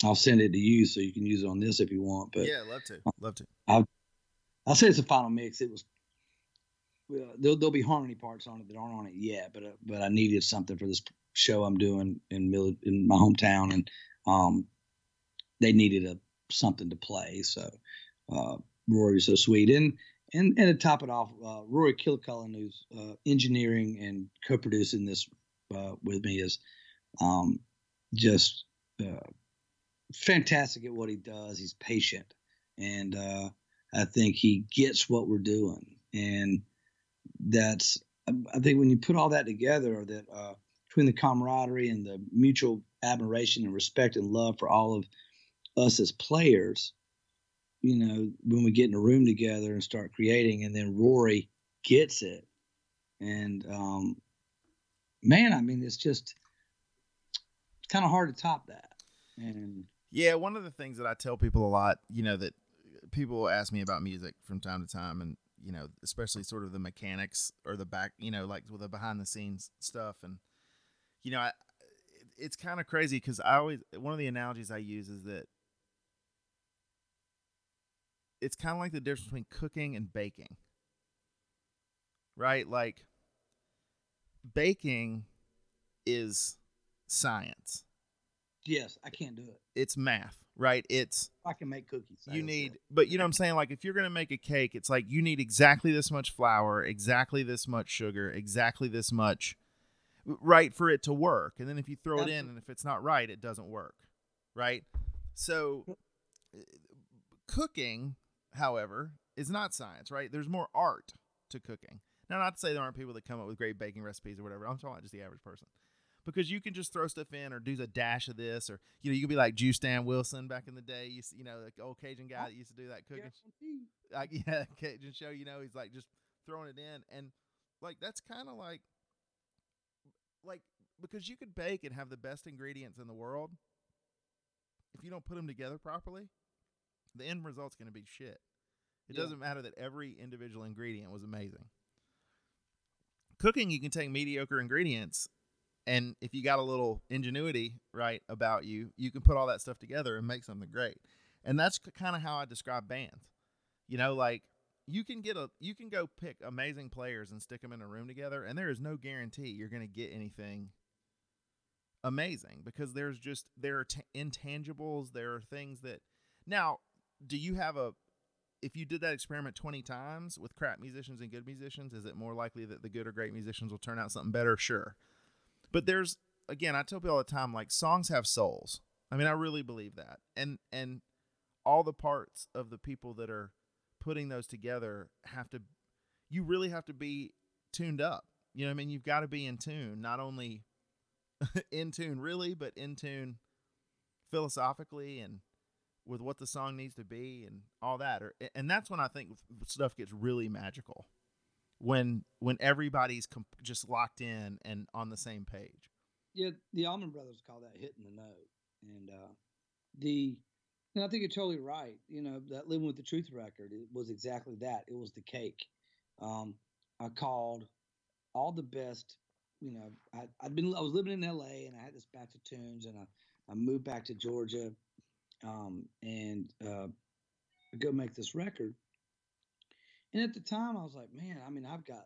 I'll send it to you so you can use it on this if you want. But yeah, love to, love to. I'll, I'll say it's a final mix. It was uh, there'll, there'll be harmony parts on it that aren't on it yet, but uh, but I needed something for this show I'm doing in Mill- in my hometown, and um, they needed a something to play. So uh, Rory was so sweet, and and and to top it off, uh, Rory Kilcullen, who's uh, engineering and co-producing this uh, with me, is um, just uh, fantastic at what he does. He's patient, and uh, I think he gets what we're doing, and that's I think when you put all that together, that uh, between the camaraderie and the mutual admiration and respect and love for all of us as players, you know, when we get in a room together and start creating, and then Rory gets it, and um, man, I mean, it's just it's kind of hard to top that. And yeah, one of the things that I tell people a lot, you know, that people ask me about music from time to time, and you know, especially sort of the mechanics or the back, you know, like with the behind the scenes stuff, and you know, I, it's kind of crazy because I always one of the analogies I use is that it's kind of like the difference between cooking and baking, right? Like baking is science. Yes, I can't do it. It's math, right? It's I can make cookies. you need, but you know what I'm saying? Like if you're gonna make a cake, it's like you need exactly this much flour, exactly this much sugar, exactly this much right for it to work. And then if you throw it in and if it's not right, it doesn't work. Right? So cooking, however, is not science, right? There's more art to cooking. Now not to say there aren't people that come up with great baking recipes or whatever. I'm talking about just the average person. Because you can just throw stuff in or do a dash of this or you know, you could be like Justin Wilson back in the day. You, you know, the old Cajun guy that used to do that cooking. Like yeah, Cajun show, you know, he's like just throwing it in and like that's kind of like like because you could bake and have the best ingredients in the world if you don't put them together properly, the end result's going to be shit. It Yeah. doesn't matter that every individual ingredient was amazing. Cooking, you can take mediocre ingredients, and if you got a little ingenuity right about you, you can put all that stuff together and make something great. And that's kind of how I describe bands. You know, like you can get a you can go pick amazing players and stick them in a room together, and there is no guarantee you're going to get anything amazing because there's just there are t- intangibles. There are things that now. Do you have a if you did that experiment 20 times with crap musicians and good musicians, is it more likely that the good or great musicians will turn out something better? Sure. But there's again, I tell people all the time like songs have souls. I mean, I really believe that. And and all the parts of the people that are putting those together have to you really have to be tuned up. You know I mean? You've got to be in tune, not only in tune really, but in tune philosophically and with what the song needs to be and all that or and that's when i think stuff gets really magical when when everybody's comp- just locked in and on the same page Yeah, the Allman Brothers call that hitting the note, and uh, the and I think you're totally right. You know that living with the truth record it was exactly that. It was the cake. Um, I called all the best. You know, I, I'd been I was living in L.A. and I had this batch of tunes, and I, I moved back to Georgia, um, and uh, go make this record. And at the time, I was like, man, I mean, I've got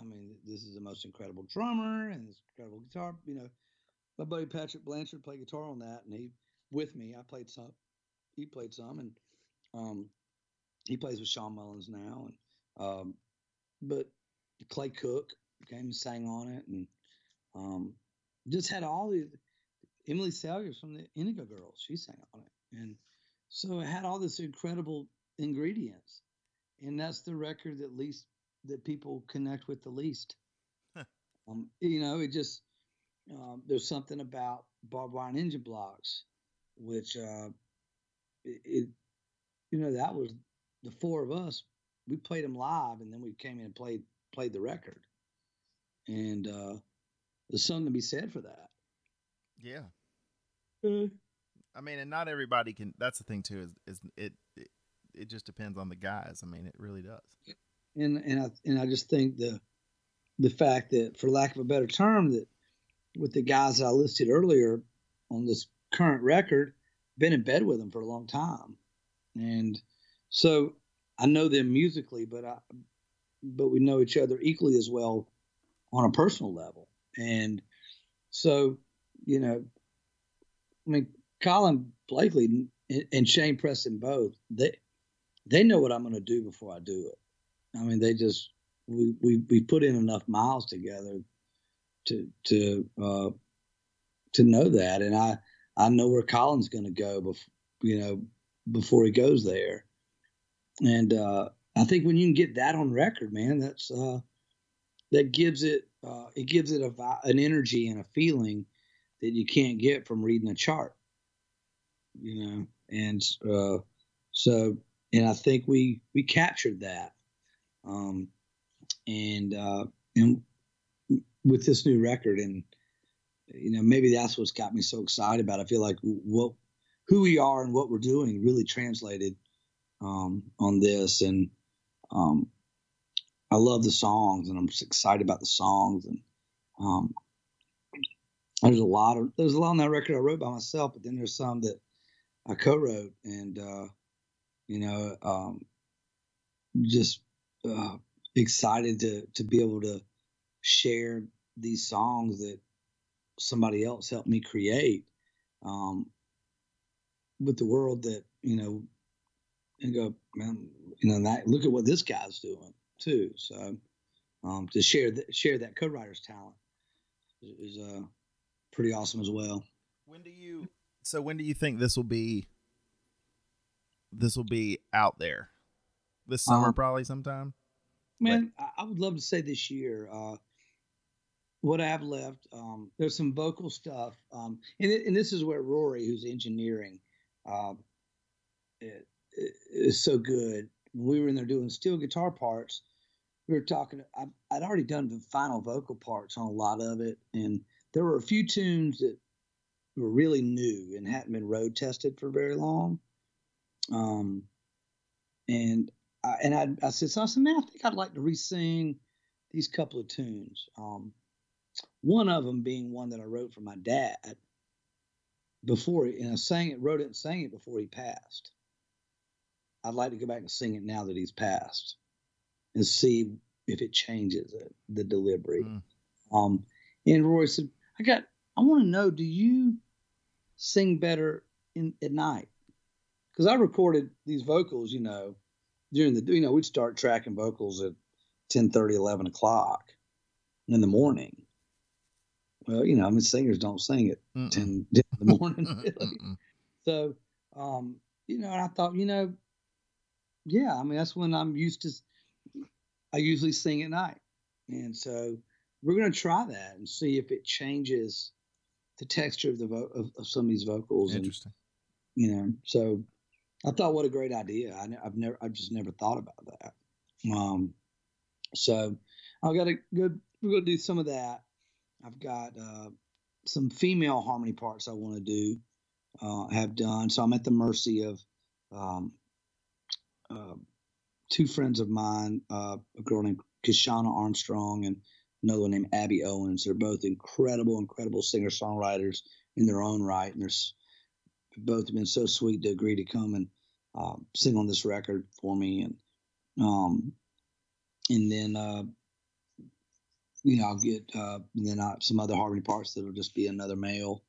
I mean, this is the most incredible drummer and this incredible guitar. You know, my buddy Patrick Blanchard played guitar on that, and he with me. I played some. He played some, and um, he plays with Shawn Mullins now. And um, but Clay Cook came and sang on it, and um, just had all the Emily Saliers from the Indigo Girls. She sang on it, and so it had all this incredible ingredients, and that's the record that least that people connect with the least. Huh. um, you know, it just um, there's something about barbed wire and engine blocks, which uh, it, it, you know, that was the four of us. We played them live, and then we came in and played played the record, and uh, there's something to be said for that. yeah i mean and not everybody can that's the thing too is, is it, it just depends on the guys. I mean it really does. And and I and I just think the the fact that, for lack of a better term, that with the guys I listed earlier on this current record, been in bed with them for a long time, and so I know them musically, but I but we know each other equally as well on a personal level, and so you know, I mean, Colin Blakely and Shane Preston both they they know what I'm going to do before I do it. I mean, they just we we, we put in enough miles together to to uh, to know that, and I I know where Colin's going to go before you know before he goes there, and uh, I think when you can get that on record, man, that's uh, that gives it uh, it gives it a an energy and a feeling that you can't get from reading a chart, you know, and uh, so and I think we we captured that um, and uh, and with this new record, and you know maybe that's what's got me so excited about. It. I feel like what who we are and what we're doing really translated um, on this, and um, I love the songs, and I'm excited about the songs, and um, there's a lot of there's a lot on that record I wrote by myself, but then there's some that I co-wrote, and uh, you know, um, just uh, excited to to be able to share these songs that somebody else helped me create um, with the world that you know and go man you know that look at what this guy's doing too. So um, to share that share that co-writer's talent is, is uh, pretty awesome as well. When do you so when do you think this will be this will be out there this summer Um, probably sometime Man, I, I would love to say this year. Uh, what I have left, um, there's some vocal stuff, um, and, and this is where Rory, who's engineering, uh, it, it is so good. When we were in there doing steel guitar parts, we were talking. I, I'd already done the final vocal parts on a lot of it, and there were a few tunes that were really new and hadn't been road tested for very long. Um, and I, and I, I said, so I said, man, I think I'd like to re-sing these couple of tunes. Um, one of them being one that I wrote for my dad before, and I sang it, wrote it, and sang it before he passed. I'd like to go back and sing it now that he's passed, and see if it changes it, the delivery. Mm. Um, and Roy said, "I got. I want to know. Do you sing better in at night? Because I recorded these vocals, you know, during the you know we'd start tracking vocals at 10, 30, 11 o'clock in the morning. Well, you know, I mean, singers don't sing at Mm-mm. 10, 10 in the morning. really. So, um, you know, and I thought, you know, yeah, I mean, that's when I'm used to. I usually sing at night, and so we're going to try that and see if it changes the texture of the vo- of, of some of these vocals, and Interesting. you know, so I thought, what a great idea. I, I've never, I've just never thought about that. Um, so I've got to go. We're going to do some of that. I've got uh, some female harmony parts I want to do, uh, have done. So I'm at the mercy of um, uh, two friends of mine, uh, a girl named Kishana Armstrong and another one named Abby Owens. They're both incredible, incredible singer songwriters in their own right, and they're s- both have been so sweet to agree to come and uh, sing on this record for me, and um, and then uh, you know I'll get uh, then uh, some other harmony parts that'll just be another male.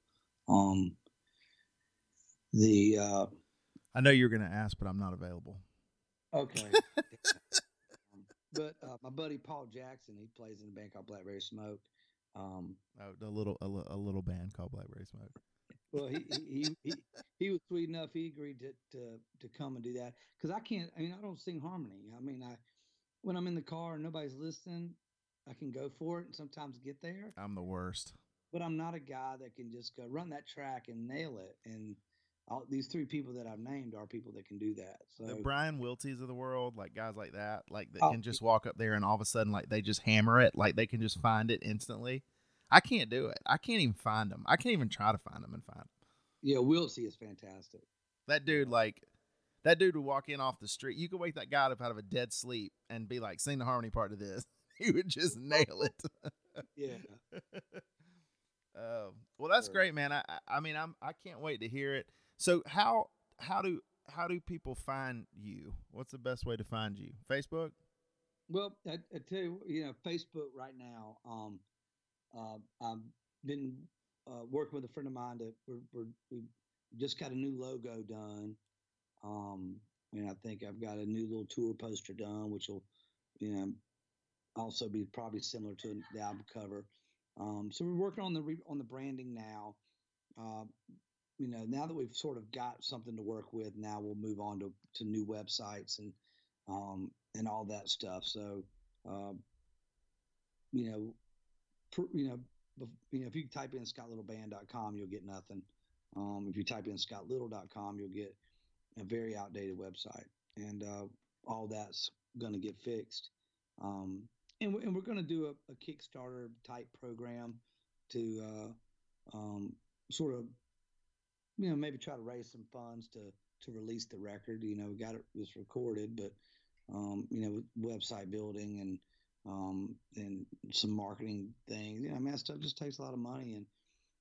Um, the uh, I know you're going to ask, but I'm not available. Okay. Um, but uh, my buddy Paul Jackson, he plays in a band called Blackberry Smoke. Um, Oh, a little a, a little band called Blackberry Smoke. Well, he, he, he, he, was sweet enough. He agreed to, to, to come and do that. Cause I can't, I mean, I don't sing harmony. I mean, I, when I'm in the car and nobody's listening, I can go for it and sometimes get there, I'm the worst. but I'm not a guy that can just go run that track and nail it. And all, these three people that I've named are people that can do that. So The Brian Wilties of the world, like guys like that, like that Oh. can just walk up there and all of a sudden, like they just hammer it, like they can just find it instantly. I can't do it. I can't even find them. I can't even try to find them and find them. yeah, Wiltsey is fantastic. That dude, like, that dude would walk in off the street. You could wake that guy up out of a dead sleep and be like, sing the harmony part of this. He would just nail it. Yeah. Um, well, that's Sure. great, man. I, I- I mean, I'm, I can't wait to hear it. So how, how do, how do people find you? What's the best way to find you? Facebook? Well, I, I tell you, you know, Facebook right now. Um, uh, I've been uh, working with a friend of mine that we're, we're, we just got a new logo done. Um, and I think I've got a new little tour poster done, which will, you know, also be probably similar to the album cover. Um, so we're working on the re- on the branding now. Uh, you know, now that we've sort of got something to work with, now we'll move on to, to new websites and um, and all that stuff. So, um, you know, you know, you know, if you type in scottlittleband.com, you'll get nothing. Um, if you type in scottlittle.com, you'll get a very outdated website, and uh, all that's going to get fixed. Um, and, and we're going to do a, a Kickstarter type program to uh, um, sort of, you know, maybe try to raise some funds to to release the record. You know, we got it was recorded, but um, you know, website building and um, and some marketing things. You know, I mean, that stuff just takes a lot of money. And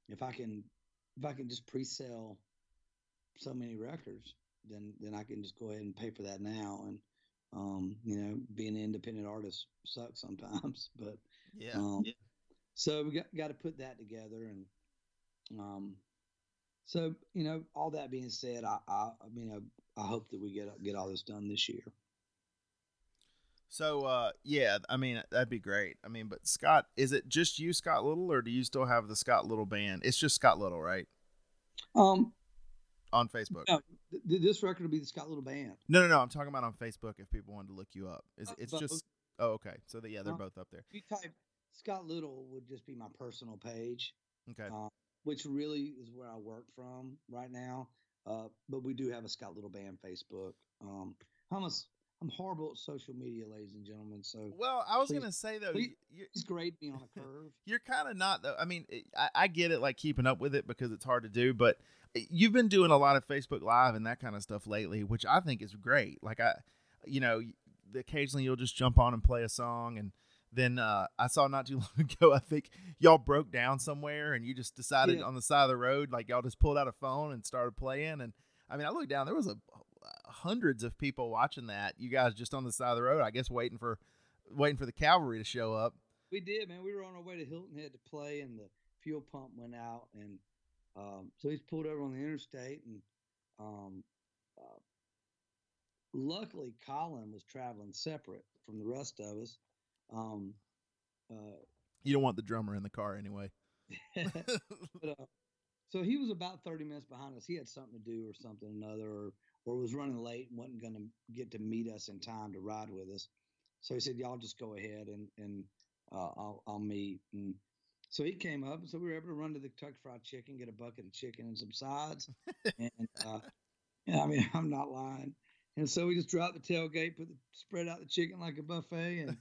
if I can, if I can just pre-sell so many records, then then I can just go ahead and pay for that now. And um, you know, being an independent artist sucks sometimes, but Yeah. um, so we got got to put that together, and um, so you know, all that being said, I I, mean, I, I hope that we get get all this done this year. So, uh, yeah, I mean, that'd be great. I mean, but Scott, is it just you, Scott Little, or do you still have the Scott Little band? It's just Scott Little, right? Um, On Facebook. no, th- th- this record will be the Scott Little Band. No, no, no. I'm talking about on Facebook. If people wanted to look you up, is Uh, it's but- just? Oh, okay. So that yeah, they're Uh, both up there. If you type Scott Little, would just be my personal page, Okay. uh, which really is where I work from right now. Uh, but we do have a Scott Little Band Facebook. Um, I'm a, s- I'm horrible at social media, ladies and gentlemen. So Well, I was Please- gonna say though, please- you, it's great me on a curve. you're kind of not though. I mean, it- I, I get it, like keeping up with it because it's hard to do, but eh, you've been doing a lot of Facebook Live and that kind of stuff lately, which I think is great. Like I, you know, occasionally you'll just jump on and play a song, and then uh, I saw not too long ago, I think y'all broke down somewhere, and you just decided Yeah. on the side of the road, like y'all just pulled out a phone and started playing, and I mean, I looked down, there was a hundreds of people watching that. You guys just on the side of the road, I guess, waiting for waiting for the cavalry to show up. We did, man. We were on our way to Hilton Head to play, and the fuel pump went out, and um, so he's pulled over on the interstate, and um, uh, luckily Colin was traveling separate from the rest of us. Um, uh, You don't want the drummer in the car anyway. but, uh, so he was about 30 minutes behind us. He had something to do or something or another, or, or was running late and wasn't going to get to meet us in time to ride with us. So he said, "Y'all just go ahead and and uh, I'll I'll meet." And so he came up, and so we were able to run to the Kentucky Fried Chicken, get a bucket of chicken and some sides. and uh, yeah, I mean, I'm not lying. And so we just dropped the tailgate, put the spread out the chicken like a buffet, and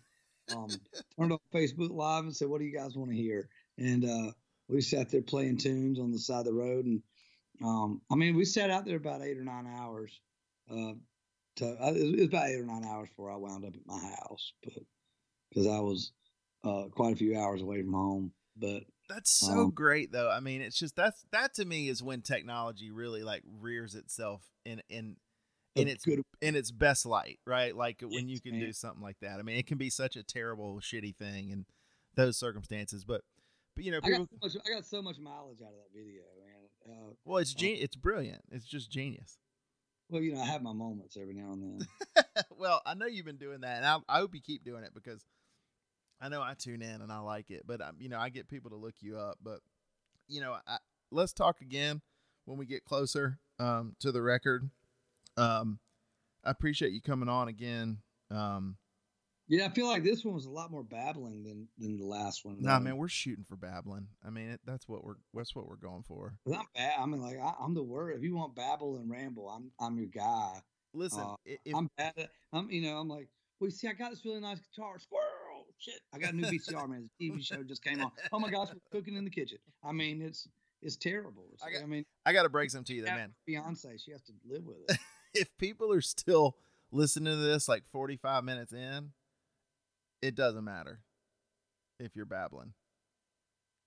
um, turned on Facebook Live and said, "What do you guys want to hear?" And uh, we sat there playing tunes on the side of the road, and um, I mean, we sat out there about eight or nine hours. Uh, to, uh, it was about eight or nine hours before I wound up at my house, but because I was uh, quite a few hours away from home. But That's so Um, great though. I mean, it's just that's that to me is when technology really like rears itself in in in its good, in its best light, right? Like when you can man. do something like that. I mean, it can be such a terrible, shitty thing in those circumstances, but but you know, I got so much, I got so much mileage out of that video. Uh, well, it's gen- it's brilliant. It's just genius. well, you know, I have my moments every now and then. well, I know you've been doing that, and I, I hope you keep doing it because I know I tune in and I like it. But um, you know, I get people to look you up. But you know, I, let's talk again when we get closer um, to the record. Um, I appreciate you coming on again. Um, Yeah, I feel like this one was a lot more babbling than than the last one. nah, man, we're shooting for babbling. I mean, it, that's what we're that's what we're going for. I'm bad. I mean, like I, I'm the word. If you want babble and ramble, I'm I'm your guy. Listen, Uh, if, I'm bad. At, I'm you know I'm like, well, you see, I got this really nice guitar. Squirrel, shit. I got a new VCR, man. The TV show just came on. Oh my gosh, we're cooking in the kitchen. I mean, it's it's terrible. It's, I I, mean, I got to break some to you, though, man. Beyonce, she has to live with it. if people are still listening to this like 45 minutes in, it doesn't matter if you're babbling.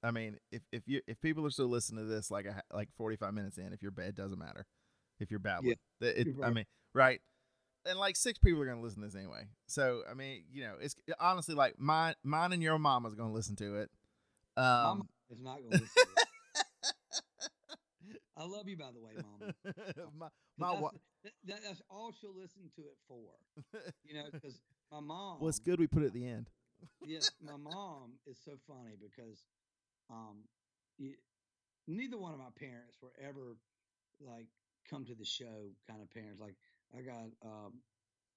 I mean, if if you if people are still listening to this like a, like 45 minutes in, if you're it doesn't matter if you're babbling. It- it- you're I mean, right? And like six people are gonna listen to this anyway. So I mean, you know, it's honestly like mine, mine and your mama's gonna listen to it. Um, Mama is not going to listen. I love you, by the way, Mama. my, my that's, that, that- that's all she'll listen to it for. You know, because my mom. well, it's good we put it at the end. yes, my mom is so funny because um, y neither one of my parents were ever like come to the show kind of parents. Like I got um,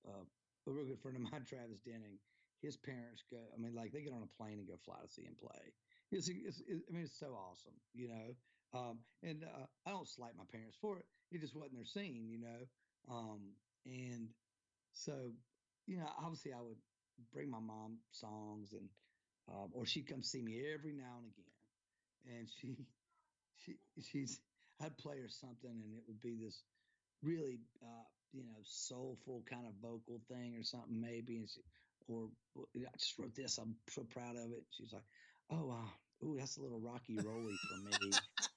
uh, a real good friend of mine, Travis Denning. His parents go. I mean, like they get on a plane and go fly to see him play. It's, it's, it's I mean, it's so awesome, you know. Um, and uh, I don't slight my parents for it. It just wasn't their scene, you know. Um, and so, you know, obviously I would bring my mom songs and um, or she'd come see me every now and again and she she she's i'd play her something and it would be this really uh you know soulful kind of vocal thing or something maybe and she or i just wrote this i'm so proud of it she's like oh wow ooh that's a little rocky rolly for me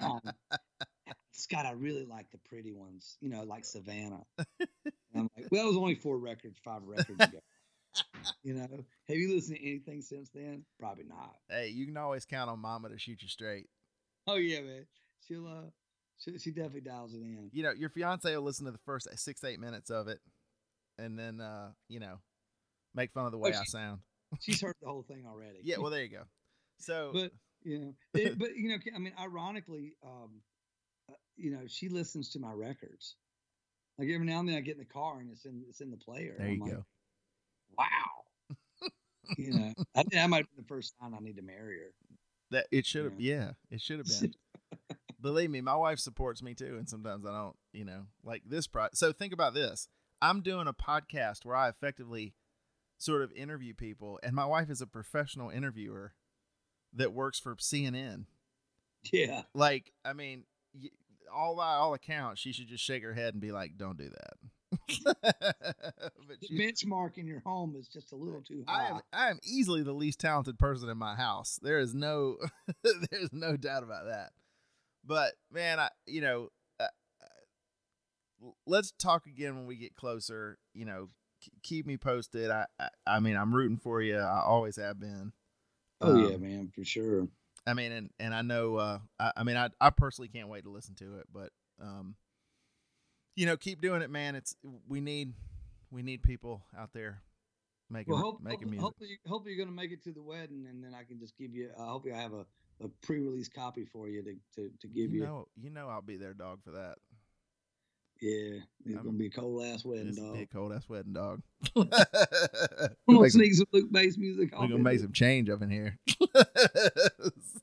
um, scott i really like the pretty ones you know like savannah i'm like well it was only four records five records ago you know, have you listened to anything since then? Probably not. Hey, you can always count on Mama to shoot you straight. Oh yeah, man. She'll uh, she, she definitely dials it in. You know, your fiance will listen to the first six eight minutes of it, and then uh, you know, make fun of the way I she- sound. She's heard the whole thing already. Yeah, well, there you go. So, but you know, it, but you know, I mean, ironically, um, uh, you know, she listens to my records. Like every now and then, I get in the car and it's in it's in the player. there I'm you like, go. Wow. you know, I think that might be the first time I need to marry her. That it should have. Yeah, it should have been. Believe me, my wife supports me too, and sometimes I don't. You know, like this. Pro- so think about this. I'm doing a podcast where I effectively sort of interview people, and my wife is a professional interviewer that works for CNN. Yeah. Like, I mean, all by all accounts, she should just shake her head and be like, "Don't do that." but The she, benchmark in your home is just a little too I high. am I am easily the least talented person in my house. There is no there's no doubt about that. But man, I you know, uh, uh, let's talk again when we get closer. You know, keep me posted. I, I I mean, I'm rooting for you. I always have been. Oh yeah, Um, man, for sure. I mean, and and I know. Uh, I, I mean, I I personally can't wait to listen to it. But um, you know, keep doing it, man. It's we need we need people out there making Well, hope, making hope, music. hopefully, hopefully you're gonna make it to the wedding, and then I can just give you. Uh, hopefully, I have a, a pre-release copy for you to to, to give you you. know, you know, I'll be there, dog, for that. Yeah, it's I'm- gonna be a cold ass wedding, dog. be a cold ass wedding, dog. I'm we're gonna sneak some Luke bass music. off gonna make some change up in here.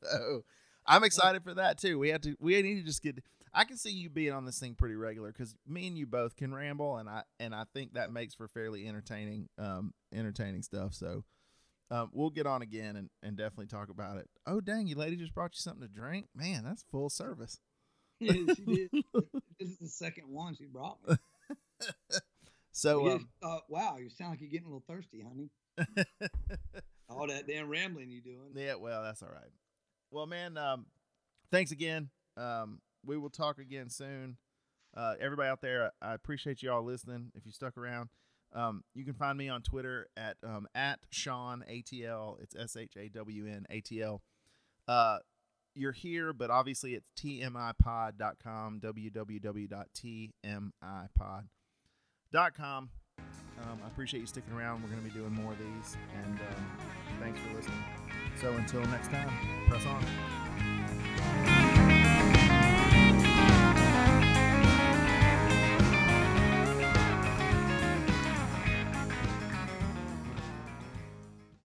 so I'm excited for that too. We have to. We need to just get. I can see you being on this thing pretty regular because me and you both can ramble, and I and I think that makes for fairly entertaining, um, entertaining stuff. So. Um, we'll get on again and, and definitely talk about it. Oh dang, you lady just brought you something to drink. Man, that's full service. She did. this is the second one she brought me. So um, uh, wow, you sound like you're getting a little thirsty, honey. All that damn rambling you doing. Yeah, well, that's all right. Well, man, um, thanks again. Um, we will talk again soon. Uh, everybody out there, I appreciate you all listening. If you stuck around, um, you can find me on Twitter at um, at Shawn ATL. It's S H A W N A T L. Uh, you're here, but obviously it's tmipod.com, www.tmipod.com. Um, I appreciate you sticking around. We're going to be doing more of these, and um, thanks for listening. So until next time, press on.